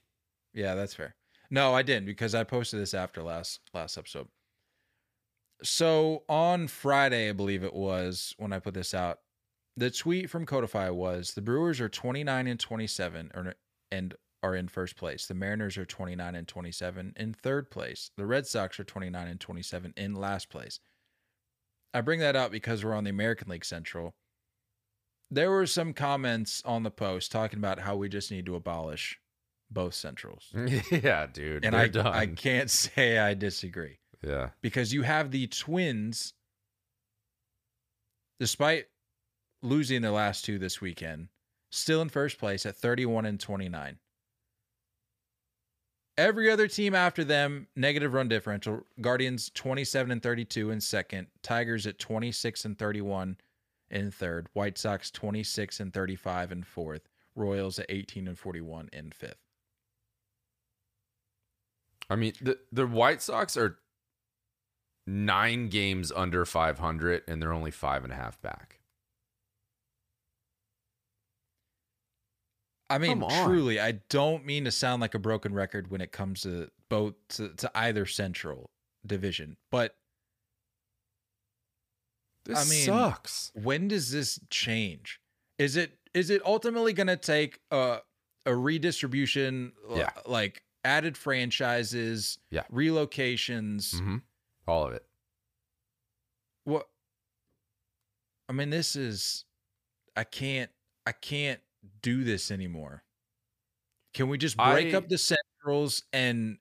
Yeah, that's fair. No, I didn't because I posted this after last last episode. So on Friday, I believe it was when I put this out. The tweet from Codify was the Brewers are 29 and 27 or, and are in first place. The Mariners are 29 and 27 in third place. The Red Sox are 29 and 27 in last place. I bring that up because we're on the American League Central. There were some comments on the post talking about how we just need to abolish both centrals. yeah, dude. And I, done. I can't say I disagree yeah, because you have the Twins, despite losing the last two this weekend, still in first place at 31 and 29. Every other team after them, negative run differential. Guardians 27 and 32 in second. Tigers at 26 and 31 in third. White Sox 26 and 35 in fourth. Royals at 18 and 41 in fifth. I mean the the White Sox are nine games under 500, and they're only five and a half back. I mean, truly, I don't mean to sound like a broken record when it comes to both to, to either central division, but This I mean- sucks. when does this change? Is it is it ultimately going to take a a redistribution, l- Yeah. like added franchises, Yeah. relocations? hmm All of it. What? I mean, this is. I can't. I can't do this anymore. Can we just break I- up the centrals and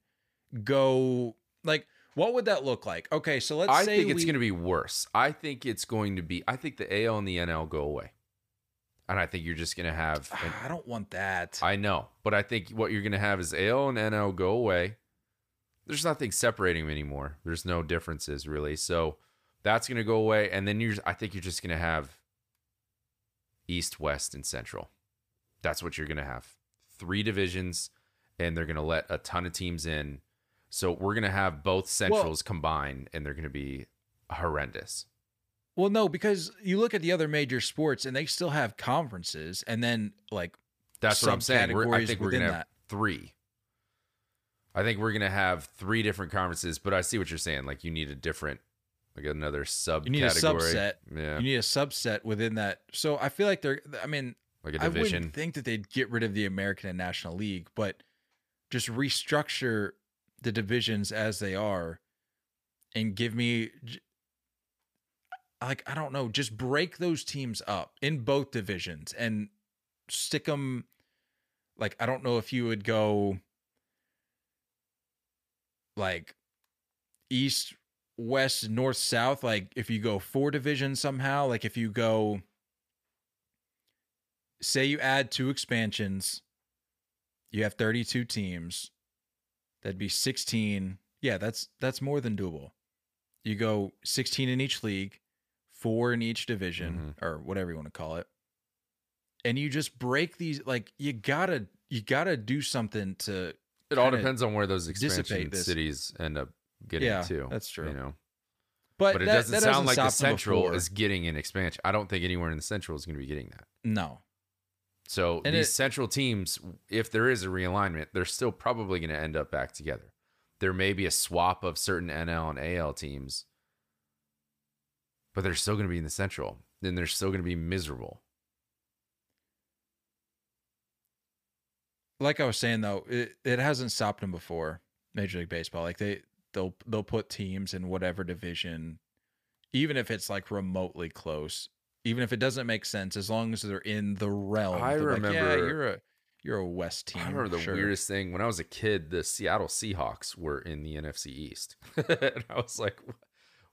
go like? What would that look like? Okay, so let's I say think it's going to be worse. I think it's going to be. I think the AL and the NL go away, and I think you're just going to have. an- I don't want that. I know, but I think what you're going to have is AL and NL go away. There's nothing separating them anymore. There's no differences really. So that's going to go away, and then you're. I think you're just going to have East, West, and Central. That's what you're going to have. Three divisions, and they're going to let a ton of teams in. So we're going to have both centrals combined, and they're going to be horrendous. Well, no, because you look at the other major sports and they still have conferences, and then like That's what I'm saying. We're, I think we're gonna have three. I think we're gonna have three different conferences, but I see what you're saying. Like you need a different, like another subcategory. you need a subset. Yeah, You need a subset within that. So I feel like they're. I mean, like a I division. wouldn't think that they'd get rid of the American and National League, but just restructure the divisions as they are, and give me. Like I don't know, just break those teams up in both divisions and stick them. Like I don't know if you would go. Like east, west, north, south. Like if you go four divisions somehow. Like if you go say you add two expansions, you have 32 teams. That'd be 16. Yeah, that's that's more than doable. You go 16 in each league, four in each division mm-hmm. or whatever you want to call it. And you just break these like you got to you got to do something to it all depends on where those expansion cities end up getting Yeah, to. that's true. You know, but, but it doesn't that sound like the central before. is getting an expansion. I don't think anywhere in the central is going to be getting that. No. So And these it- central teams, if there is a realignment, they're still probably going to end up back together. There may be a swap of certain NL and AL teams, but they're still going to be in the central. Then they're still going to be miserable. like I was saying though, it, it hasn't stopped them before. Major League Baseball, like they they'll they'll put teams in whatever division, even if it's like remotely close, even if it doesn't make sense, as long as they're in the realm. I They're like, yeah, remember- you're a you're a West team. I remember the sure." weirdest thing when I was a kid. The Seattle Seahawks were in the NFC East, and I was like,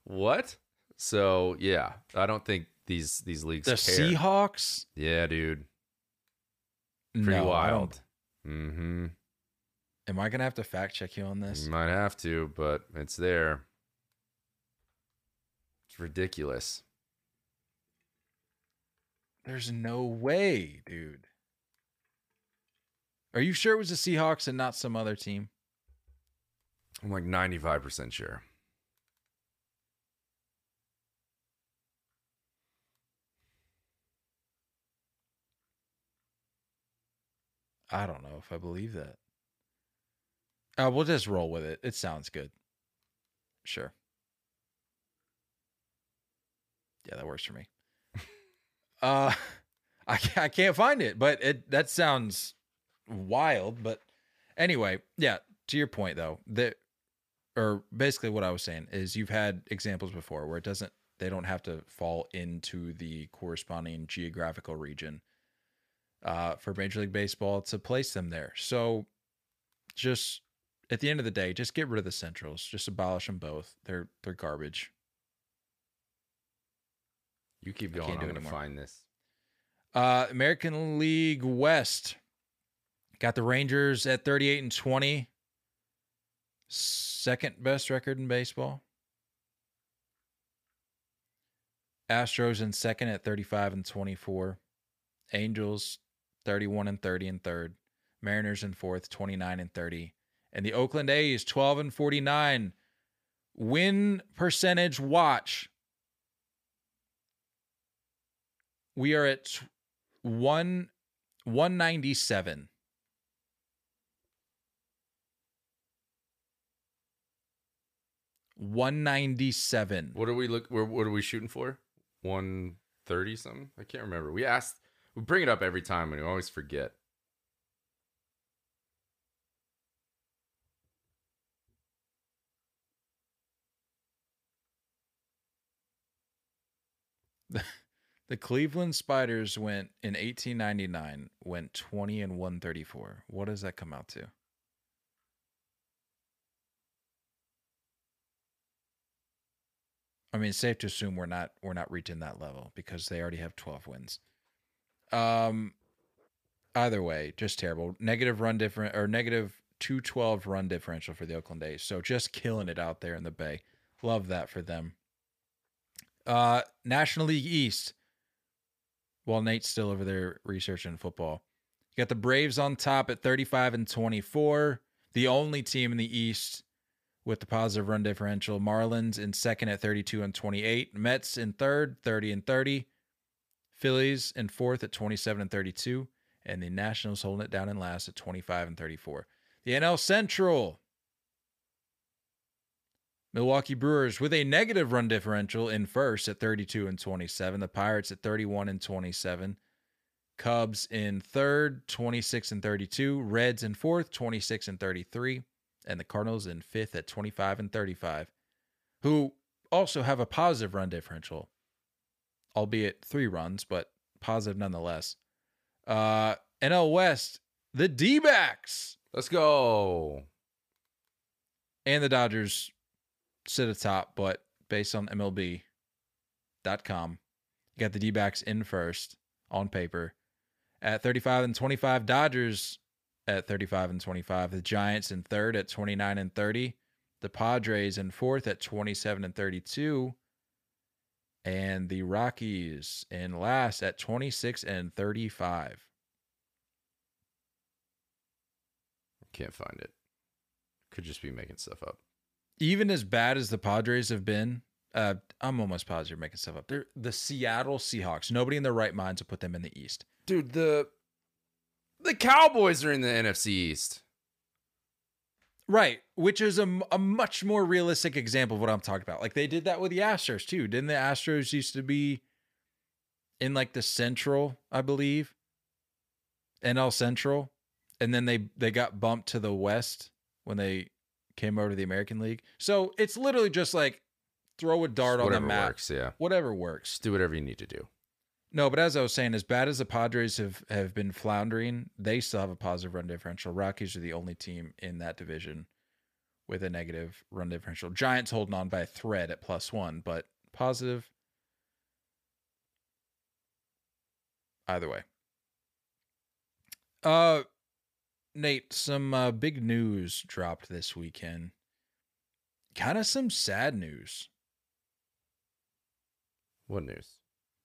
"What?" So yeah, I don't think these these leagues The care. Seahawks. Yeah, dude, pretty no, wild. Mm-hmm. Am I gonna have to fact check you on this? You might have to, but it's there. It's ridiculous. There's no way, dude. Are you sure it was the Seahawks and not some other team? I'm like 95% sure. I don't know if I believe that. Uh, we'll just roll with it. It sounds good. Sure. Yeah, that works for me. Uh, I I can't find it, but it that sounds wild. But anyway, yeah. To your point though, that or basically what I was saying is you've had examples before where it doesn't they don't have to fall into the corresponding geographical region uh, for Major League Baseball to place them there. So just at the end of the day, just get rid of the Centrals. Just abolish them both. They're they're garbage. You keep going. I can't do I'm going to find this. Uh, American League West got the Rangers at 38 and 20. Second best record in baseball. Astros in second at 35 and 24. Angels 31 and 30 in third. Mariners in fourth 29 and 30. And the Oakland A's 12 and 49. Win percentage watch. We are at one 197. One ninety seven. What are we look? What what are we shooting for? One thirty something? I can't remember. We asked. We bring it up every time, and we always forget. The Cleveland Spiders went in 1899 went 20 and 134. What does that come out to? I mean, it's safe to assume we're not we're not reaching that level because they already have 12 wins. Um either way, just terrible. Negative run different or negative 212 run differential for the Oakland A's. So just killing it out there in the Bay. Love that for them. Uh National League East while Nate's still over there researching football. You got the Braves on top at 35 and 24, the only team in the East with the positive run differential. Marlins in second at 32 and 28, Mets in third, 30 and 30, Phillies in fourth at 27 and 32, and the Nationals holding it down in last at 25 and 34. The NL Central Milwaukee Brewers with a negative run differential in first at 32 and 27. The Pirates at 31 and 27. Cubs in third, 26 and 32. Reds in fourth, 26 and 33. And the Cardinals in fifth at 25 and 35, who also have a positive run differential, albeit three runs, but positive nonetheless. Uh, NL West, the D backs Let's go. and the Dodgers sit atop, but based on MLB.com, you got the D backs in first on paper at 35 and 25. Dodgers at 35 and 25. The Giants in third at 29 and 30. The Padres in fourth at 27 and 32. And the Rockies in last at 26 and 35. Can't find it. Could just be making stuff up. Even as bad as the Padres have been, uh, I'm almost positive you're making stuff up. They're the Seattle Seahawks. Nobody in their right minds would put them in the East. Dude, the The Cowboys are in the NFC East. Right, which is a, a much more realistic example of what I'm talking about. Like they did that with the Astros too. Didn't the Astros used to be in like the Central, I believe, NL Central, and then they they got bumped to the West when they came over to the American League. So it's literally just like throw a dart on the Whatever map, works, yeah. whatever works. Just do whatever you need to do. No, but as I was saying, as bad as the Padres have, have been floundering, they still have a positive run differential. Rockies are the only team in that division with a negative run differential. Giants holding on by a thread at plus one, but positive. Either way. Uh Nate, some uh, big news dropped this weekend. Kind of some sad news. What news?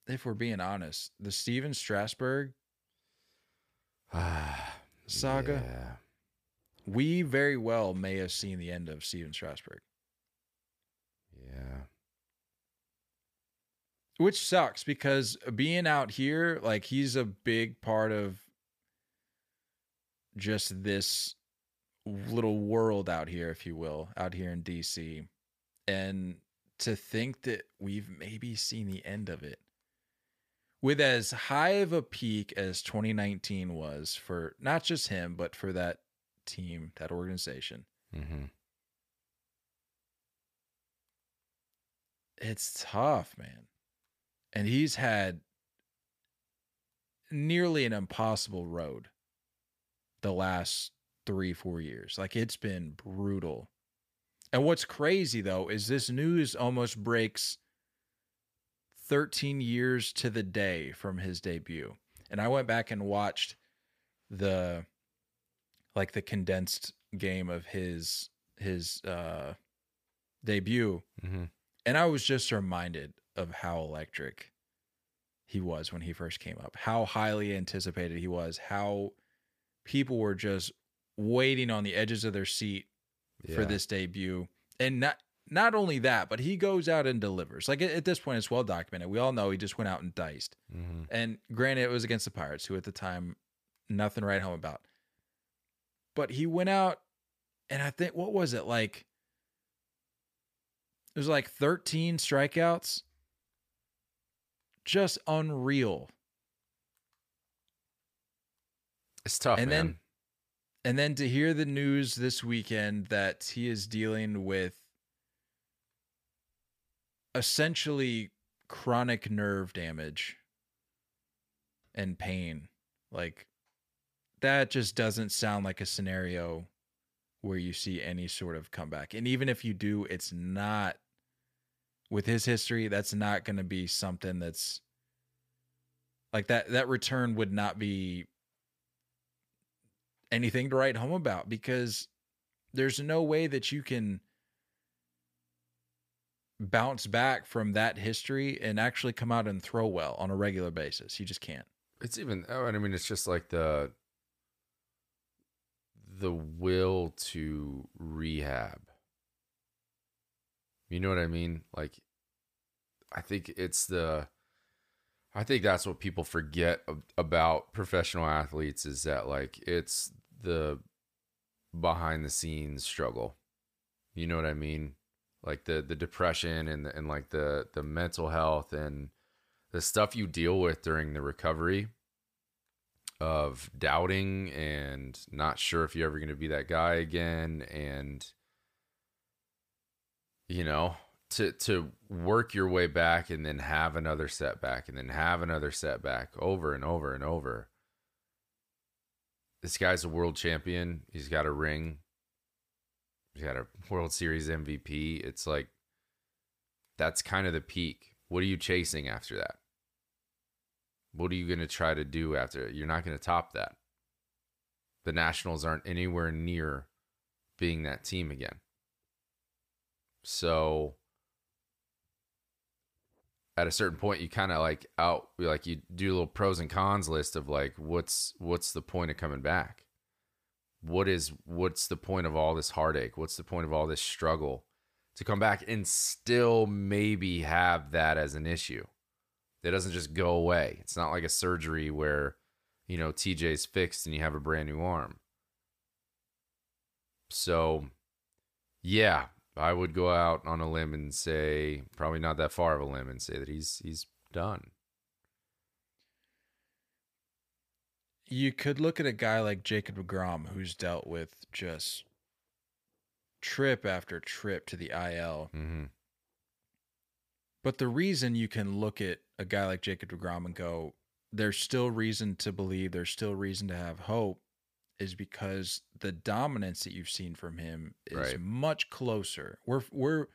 if we're being honest, the Stephen Strasburg saga, Yeah. we very well may have seen the end of Stephen Strasburg, Yeah. which sucks because being out here, like he's a big part of just this little world out here, if you will, out here in DC. And to think that we've maybe seen the end of it with as high of a peak as 2019 was for not just him, but for that team, that organization. Mm-hmm. It's tough, man. And he's had nearly an impossible road the last three, four years. Like it's been brutal. And what's crazy though is this news almost breaks 13 years to the day from his debut. And I went back and watched the like the condensed game of his his uh debut Mm-hmm. and I was just reminded of how electric he was when he first came up, how highly anticipated he was, how people were just waiting on the edges of their seat for this debut. And not not only that, but he goes out and delivers. Like at, at this point, it's well documented. We all know he just went out and diced. Mm-hmm. And granted, it was against the Pirates, who at the time nothing right home about. But he went out, and I think what was it like? It was like 13 strikeouts. Just unreal. It's tough, And man. then- And then to hear the news this weekend that he is dealing with essentially chronic nerve damage and pain. Like that just doesn't sound like a scenario where you see any sort of comeback. And even if you do, it's not with his history, that's not going to be something that's like that that return would not be anything to write home about because there's no way that you can bounce back from that history and actually come out and throw well on a regular basis. You just can't. It's even oh, I mean it's just like the the will to rehab. You know what I mean? Like I think it's the I think that's what people forget about professional athletes is that like it's the behind the scenes struggle. You know what I mean? Like the the depression and the, and like the the mental health and the stuff you deal with during the recovery of doubting and not sure if you're ever going to be that guy again and you know to to work your way back and then have another setback and then have another setback over and over and over. This guy's a world champion. He's got a ring. He's got a world series mvp it's like that's kind of the peak. What are you chasing after that? What are you going to try to do after you're not going to top that. The nationals aren't anywhere near being that team again. So at a certain point you kind of like out like you do a little pros and cons list of like what's what's the point of coming back? What is what's the point of all this heartache? What's the point of all this struggle to come back and still maybe have that as an issue? That doesn't just go away. It's not like a surgery where you know, TJ's fixed and you have a brand new arm. So, yeah, I would go out on a limb and say probably not that far of a limb and say that he's he's done. You could look at a guy like Jacob DeGrom who's dealt with just trip after trip to the IL. Mm-hmm. But the reason you can look at a guy like Jacob DeGrom and go, there's still reason to believe, there's still reason to have hope, is because the dominance that you've seen from him is Right. much closer. We're we're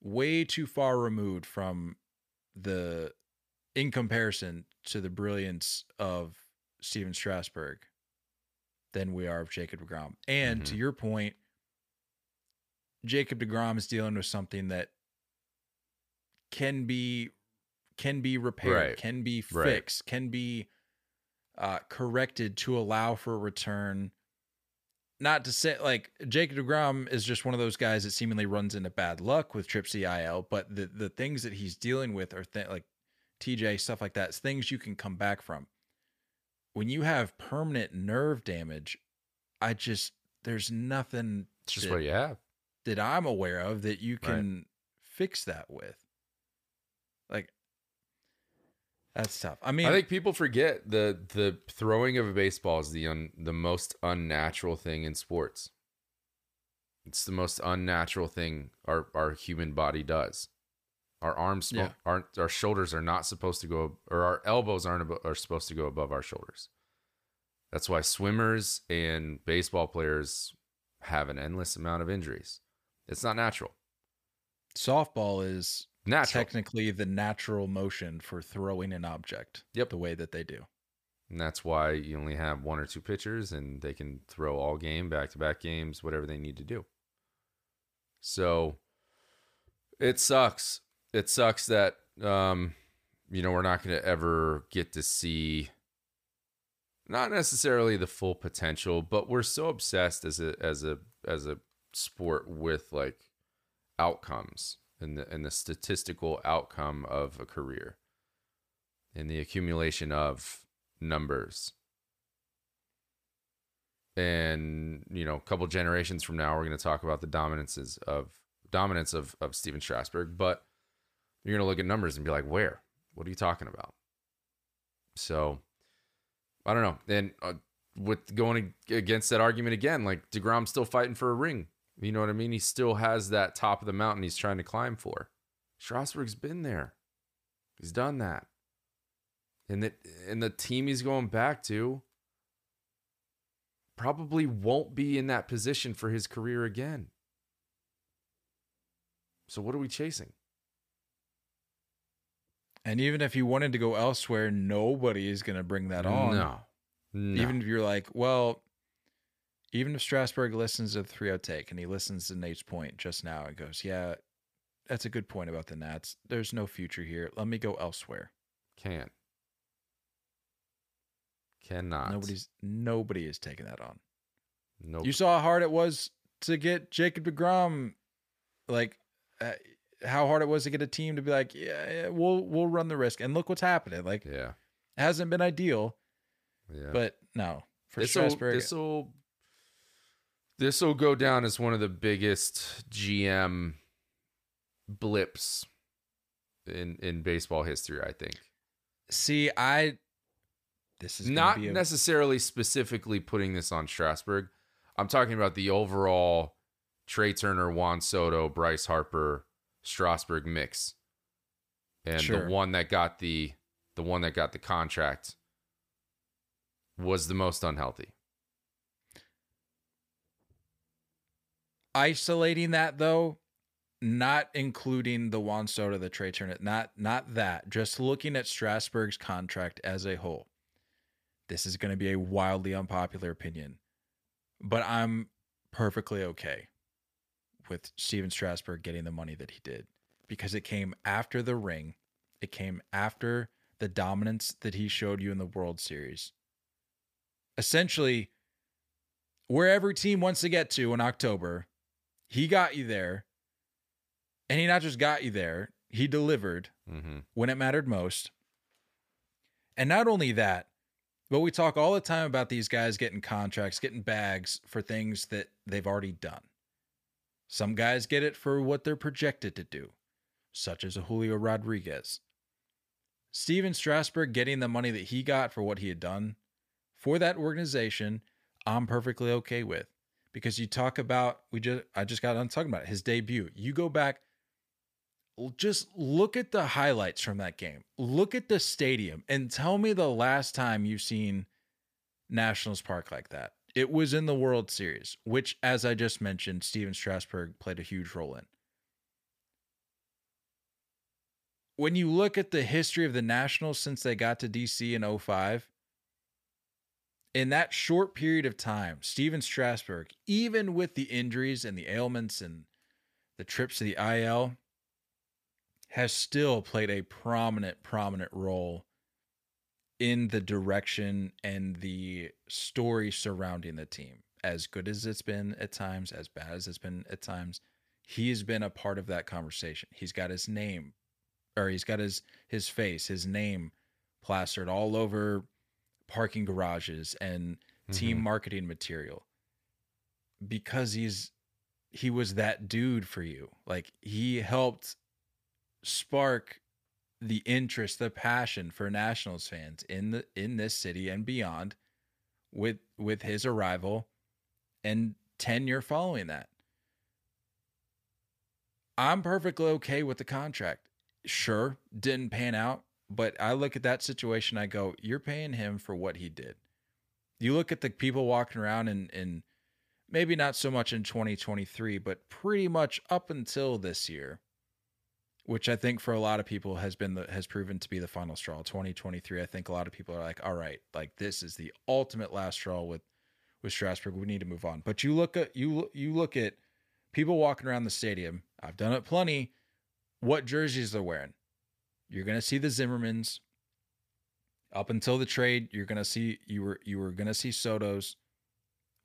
way too far removed from the in comparison to the brilliance of Stephen Strasburg than we are of Jacob DeGrom. And to Mhm. your point, Jacob DeGrom is dealing with something that can be can be repaired, Right. can be Right. fixed, can be uh, corrected to allow for a return. Not to say like Jacob DeGrom is just one of those guys that seemingly runs into bad luck with trips IL, but the the things that he's dealing with are th- like TJ stuff like that. It's things you can come back from. When you have permanent nerve damage, I just there's nothing It's just that, what you have. that I'm aware of that you Right. can fix that with. Like that's tough. I mean, I think people forget the the throwing of a baseball is the un, the most unnatural thing in sports. It's the most unnatural thing our our human body does. Our arms Yeah. aren't our shoulders are not supposed to go or our elbows aren't abo- are supposed to go above our shoulders. That's why swimmers and baseball players have an endless amount of injuries. It's not natural. softball is Natural. technically the natural motion for throwing an object. Yep. The way that they do. And that's why you only have one or two pitchers and they can throw all game, back to back games, whatever they need to do. So it sucks. It sucks that um, you know, we're not gonna ever get to see not necessarily the full potential, but we're so obsessed as a as a as a sport with like outcomes and the and the statistical outcome of a career and the accumulation of numbers. And you know, a couple generations from now, we're going to talk about the dominances of dominance of of Stephen Strasburg. But you're going to look at numbers and be like, "Where? What are you talking about?" So, I don't know. And uh, with going against that argument again, like Degrom's still fighting for a ring. You know what I mean? He still has that top of the mountain he's trying to climb for. Strasburg's been there. He's done that. And that and the team he's going back to probably won't be in that position for his career again. So what are we chasing? And even if you wanted to go elsewhere, nobody is going to bring that on. No. no. Even if you're like, well, even if Strasburg listens to the 3 take and he listens to Nate's point just now and goes, yeah, that's a good point about the Nats. There's no future here. Let me go elsewhere. can't. Cannot. Nobody's nobody is taking that on. Nope. You saw how hard it was to get Jacob DeGrom, like uh, how hard it was to get a team to be like, yeah, yeah, we'll we'll run the risk. And look what's happening. Like, yeah. it hasn't been ideal, Yeah. but no, for This'll- Strasburg, This'll this will go down as one of the biggest GM blips in in baseball history. I think see, I this is not a, necessarily specifically putting this on Strasburg. I'm talking about the overall Trea Turner, Juan Soto, Bryce Harper, Strasburg mix, and Sure. the one that got the the one that got the contract was the most unhealthy. Isolating that though, not including the Juan Soto, the Trea Turner, not not that. Just looking at Strasburg's contract as a whole. This is going to be a wildly unpopular opinion, but I'm perfectly okay with Stephen Strasburg getting the money that he did because it came after the ring. It came after the dominance that he showed you in the World Series. Essentially, where every team wants to get to in October, he got you there. And he not just got you there, he delivered Mm-hmm. when it mattered most. And not only that, But we talk all the time about these guys getting contracts, getting bags for things that they've already done. Some guys get it for what they're projected to do, such as a Julio Rodriguez. Stephen Strasburg getting the money that he got for what he had done for that organization, I'm perfectly okay with. Because you talk about we just I just got on talking about it, his debut. You go back just look at the highlights from that game. Look at the stadium and tell me the last time you've seen Nationals Park like that. It was in the World Series, which, as I just mentioned, Stephen Strasburg played a huge role in. When you look at the history of the Nationals since they got to DC in 05, in that short period of time, Stephen Strasburg, even with the injuries and the ailments and the trips to the IL, has still played a prominent, prominent role in the direction and the story surrounding the team. As good as it's been at times, as bad as it's been at times, he's been a part of that conversation. He's got his name, or he's got his his face, his name plastered all over parking garages and team Mhm. marketing material because he's he was that dude for you. Like he helped spark the interest, the passion for Nationals fans in the in this city and beyond with with his arrival and tenure following that. I'm perfectly okay with the contract. Sure, didn't pan out, but I look at that situation, I go, you're paying him for what he did. You look at the people walking around and and maybe not so much in 2023, but pretty much up until this year which I think for a lot of people has been the has proven to be the final straw. 2023, I think a lot of people are like, all right, like this is the ultimate last straw with with Strasburg. We need to move on. But you look at you you look at people walking around the stadium. I've done it plenty. What jerseys they're wearing? You're gonna see the Zimmermans. Up until the trade, you're gonna see you were you were gonna see Soto's,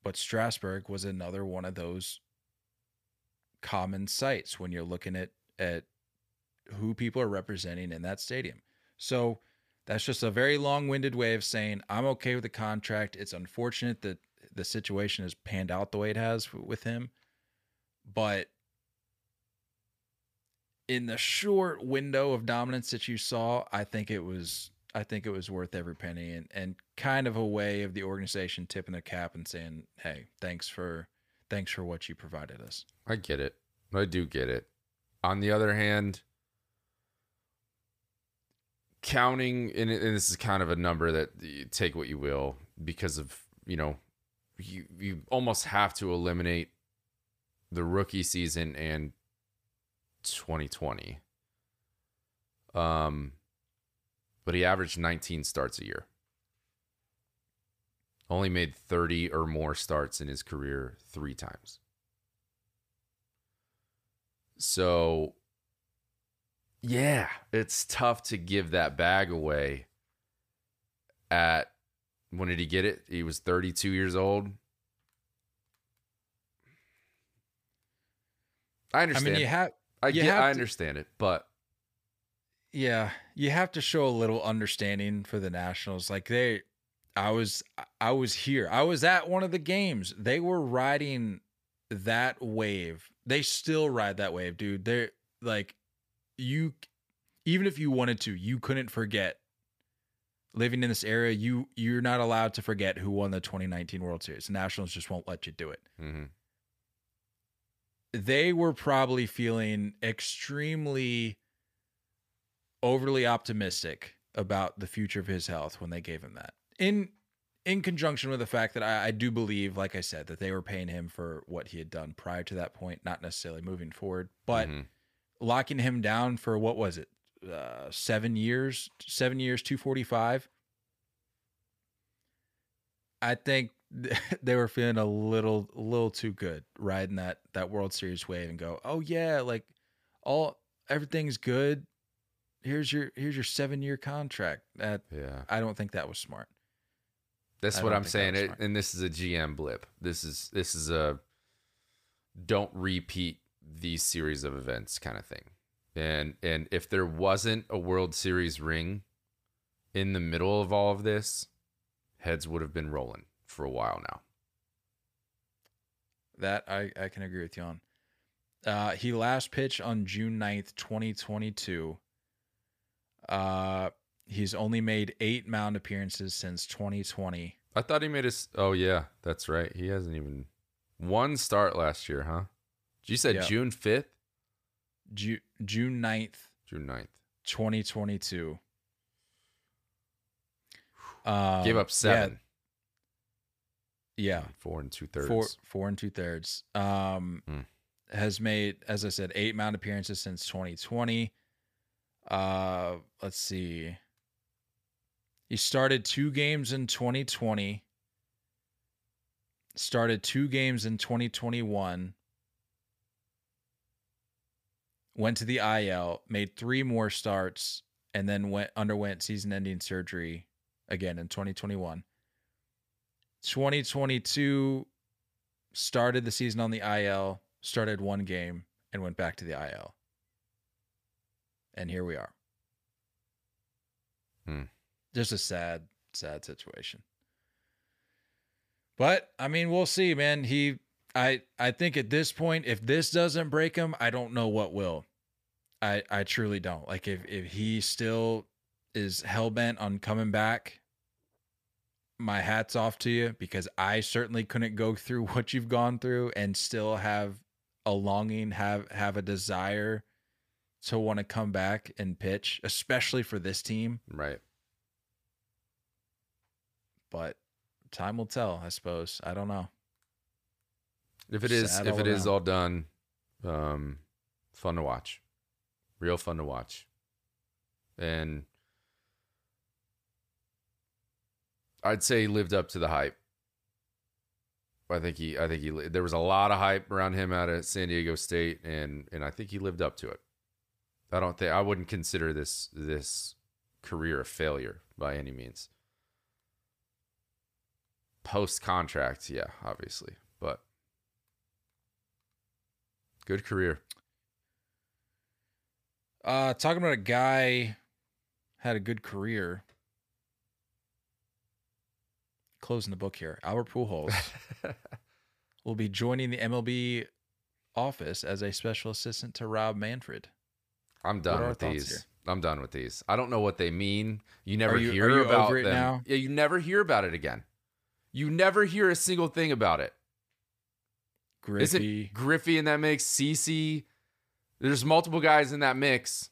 but Strasburg was another one of those common sites when you're looking at at who people are representing in that stadium. So that's just a very long-winded way of saying I'm okay with the contract. It's unfortunate that the situation has panned out the way it has with him, but in the short window of dominance that you saw, I think it was I think it was worth every penny and and kind of a way of the organization tipping their cap and saying, "Hey, thanks for thanks for what you provided us." I get it. I do get it. On the other hand, counting, and, and this is kind of a number that you take what you will because of, you know, you, you almost have to eliminate the rookie season and 2020. Um, but he averaged 19 starts a year. Only made 30 or more starts in his career three times. So, yeah, it's tough to give that bag away at when did he get it? He was 32 years old. I understand. I mean, you have I you get I to- understand it, but Yeah, you have to show a little understanding for the Nationals. Like they I was I was here. I was at one of the games. They were riding that wave. They still ride that wave, dude. They're like you even if you wanted to, you couldn't forget living in this area, you you're not allowed to forget who won the 2019 World Series. The Nationals just won't let you do it mhm. They were probably feeling extremely overly optimistic about the future of his health when they gave him that. In in conjunction with the fact that I, I do believe, like I said, that they were paying him for what he had done prior to that point, not necessarily moving forward, but Mhm. locking him down for what was it, uh, seven years, seven years, two forty five. I think they were feeling a little, a little too good riding that that World Series wave and go, oh yeah, like all everything's good. Here's your here's your seven year contract. That yeah. I don't think that was smart. That's I what I'm saying. It, and this is a GM blip. This is this is a don't repeat these series of events kind of thing. And and if there wasn't a World Series ring in the middle of all of this, heads would have been rolling for a while now. That I, I can agree with you on. Uh, he last pitched on June 9th, 2022. Uh, he's only made eight mound appearances since 2020. I thought he made his. Oh yeah, that's right. He hasn't even one start last year, huh? You said Yeah. June fifth, Ju- June 9th, June 9th. 2022. Um, Gave up seven, Yeah. Four and two thirds. Four four and two thirds. Um Hmm. has made, as I said, eight mound appearances since 2020. Uh let's see. He started two games in 2020. Started two games in 2021. Went to the IL, made three more starts, and then went underwent season-ending surgery again in 2021. 2022 started the season on the IL, started one game, and went back to the IL. And here we are. Hmm. Just a sad, sad situation. But I mean, we'll see, man. He I I think at this point, if this doesn't break him, I don't know what will. I I truly don't. Like if if he still is hell bent on coming back, my hats off to you because I certainly couldn't go through what you've gone through and still have a longing, have have a desire to want to come back and pitch, especially for this team. Right. But time will tell, I suppose. I don't know. If it is, Sad if it is all done, um, fun to watch, real fun to watch, and I'd say he lived up to the hype. I think he, I think he, there was a lot of hype around him out of San Diego State, and and I think he lived up to it. I don't think I wouldn't consider this this career a failure by any means. Post contract, yeah, obviously, but good career. Uh talking about a guy had a good career. Closing the book here. Albert Pujols will be joining the MLB office as a special assistant to Rob Manfred. I'm done with these. here? I'm done with these. I don't know what they mean. You never you- hear about them. now? Yeah, you never hear about it again. You never hear a single thing about it. Isn't Griffey. Griffey in that mix? CC. There's multiple guys in that mix.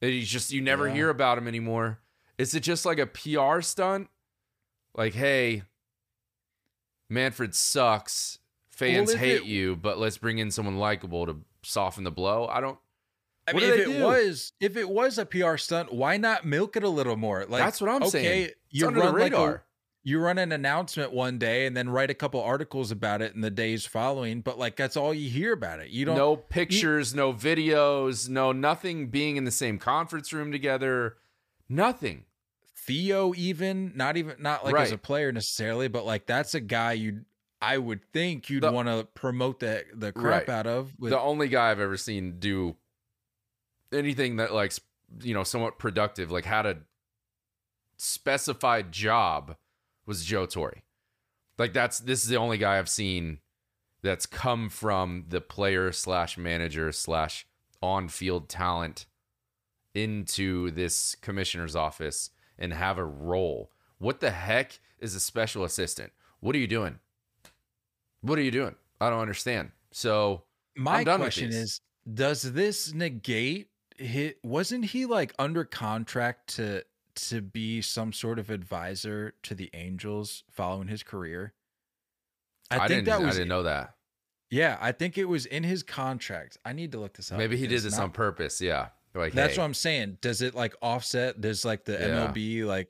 That you just you never Yeah. hear about him anymore. Is it just like a PR stunt? Like, hey, Manfred sucks. Fans Well, hate it- you, but let's bring in someone likable to soften the blow. I don't. I mean, if it do? was if it was a PR stunt, why not milk it a little more? Like That's what I'm okay, saying. You under the run like a, radar. you run an announcement one day and then write a couple articles about it in the days following, but like that's all you hear about it. You don't no pictures, no videos, no nothing being in the same conference room together. Nothing. Theo even not even not like as a player necessarily, but like that's a guy you I would think you'd want to promote the the crap Right. out of. With, the only guy I've ever seen do anything that like you know somewhat productive, like had a specified job, was Joe Torre. Like that's this is the only guy I've seen that's come from the player slash manager slash on field talent into this commissioner's office and have a role. What the heck is a special assistant? What are you doing? What are you doing? I don't understand. So My I'm done with question is, does this negate hit? Wasn't he like under contract to to be some sort of advisor to the Angels following his career? I, think didn't. that was I didn't know that. Yeah, I think it was in his contract. I need to look this up. Maybe he did this not- on purpose. Yeah. Like That's hey, what I'm saying. Does it like offset? Does like the Yeah. MLB like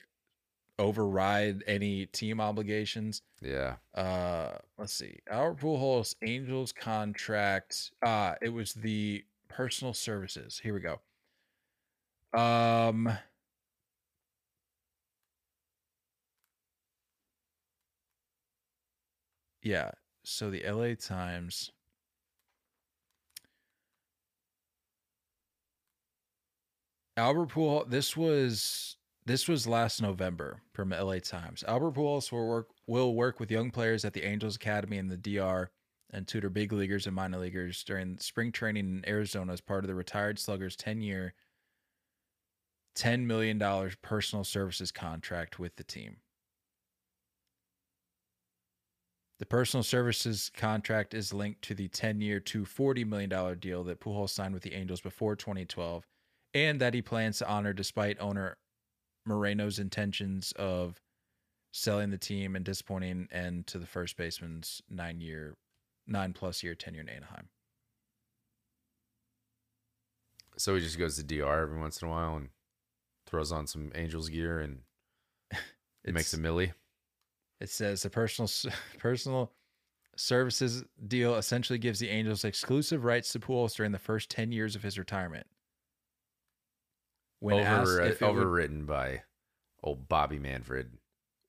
override any team obligations? Yeah. Uh, let's see. Albert Pujols Angels contract. Uh, it was the personal services. Here we go. Um. Yeah. So the LA Times. Albert Pujols. This was this was last November from LA Times. Albert Pujols will work will work with young players at the Angels Academy in the DR and tutor big leaguers and minor leaguers during spring training in Arizona as part of the retired slugger's 10-year $10 million personal services contract with the team. The personal services contract is linked to the 10-year $240 million deal that Pujols signed with the Angels before 2012 and that he plans to honor despite owner Moreno's intentions of selling the team and disappointing end to the first baseman's nine year, nine plus year tenure in Anaheim. So he just goes to DR every once in a while and throws on some Angels gear and makes a millie. It says the personal personal services deal essentially gives the Angels exclusive rights to Pujols during the first ten years of his retirement. When Over, asked overwritten would, by old Bobby Manfred.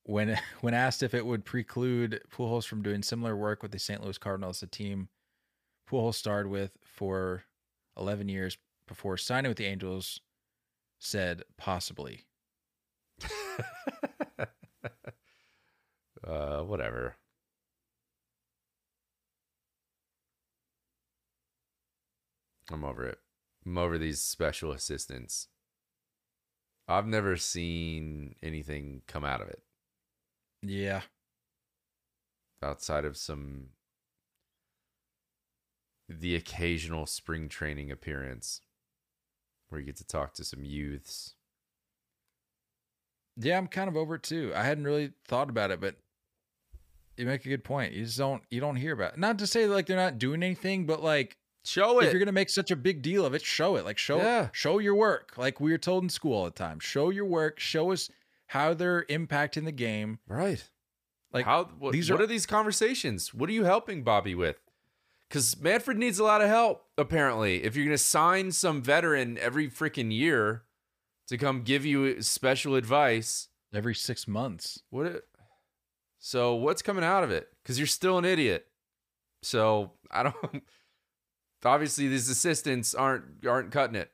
When when asked if it would preclude Pujols from doing similar work with the St. Louis Cardinals, the team Pujols starred with for 11 years before signing with the Angels, said possibly. uh, whatever. I'm over it. I'm over these special assistants. I've never seen anything come out of it. Yeah. Outside of some the occasional spring training appearance where you get to talk to some youths. Yeah, I'm kind of over it too. I hadn't really thought about it, but you make a good point. You just don't you don't hear about it. Not to say like they're not doing anything, but like Show it. If you're gonna make such a big deal of it, show it. Like show yeah. show your work. Like we were told in school all the time. Show your work. Show us how they're impacting the game. Right. Like how what, these what are, are these conversations? What are you helping Bobby with? Because Manfred needs a lot of help, apparently. If you're gonna sign some veteran every freaking year to come give you special advice. Every six months. What it, so what's coming out of it? Because you're still an idiot. So I don't obviously these assistants aren't aren't cutting it.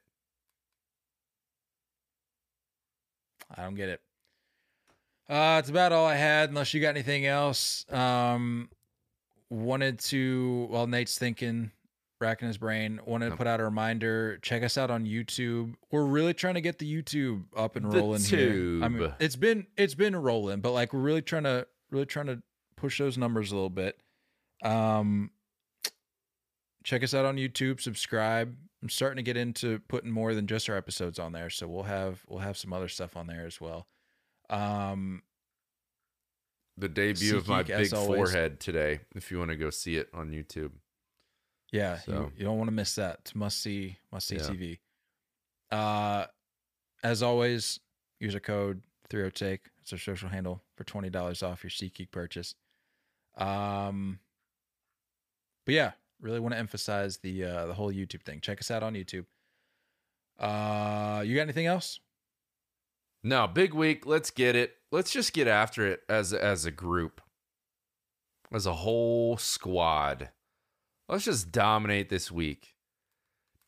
I don't get it. Uh, it's about all I had, unless you got anything else. Um, wanted to, while Nate's thinking, racking his brain, wanted to put out a reminder. Check us out on YouTube. We're really trying to get the YouTube up and rolling here. I mean, it's been it's been rolling, but like we're really trying to really trying to push those numbers a little bit. Um, check us out on YouTube, subscribe. I'm starting to get into putting more than just our episodes on there, so we'll have we'll have some other stuff on there as well. Um the debut of my big forehead today if you want to go see it on YouTube. Yeah, so. you, you, don't want to miss that. It's must see must see yeah. TV. Uh as always, use our code 30 take. It's our social handle for $20 off your SeatGeek purchase. Um but yeah, really want to emphasize the uh, the whole YouTube thing. Check us out on YouTube. Uh, you got anything else? No, big week. Let's get it. Let's just get after it as as a group, as a whole squad. Let's just dominate this week.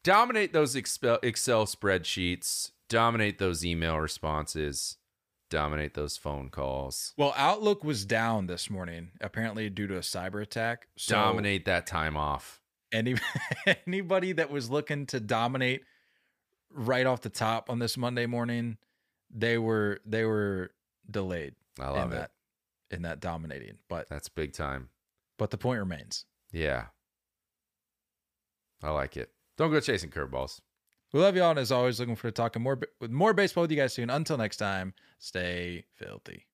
Dominate those Excel spreadsheets. Dominate those email responses dominate those phone calls. Well, Outlook was down this morning, apparently due to a cyber attack. So dominate that time off. Any anybody that was looking to dominate right off the top on this Monday morning, they were they were delayed. I love in it. That, in that dominating, but that's big time. But the point remains. Yeah, I like it. Don't go chasing curveballs. We love y'all, and as always, looking forward to talking more with more baseball with you guys soon. Until next time, stay filthy.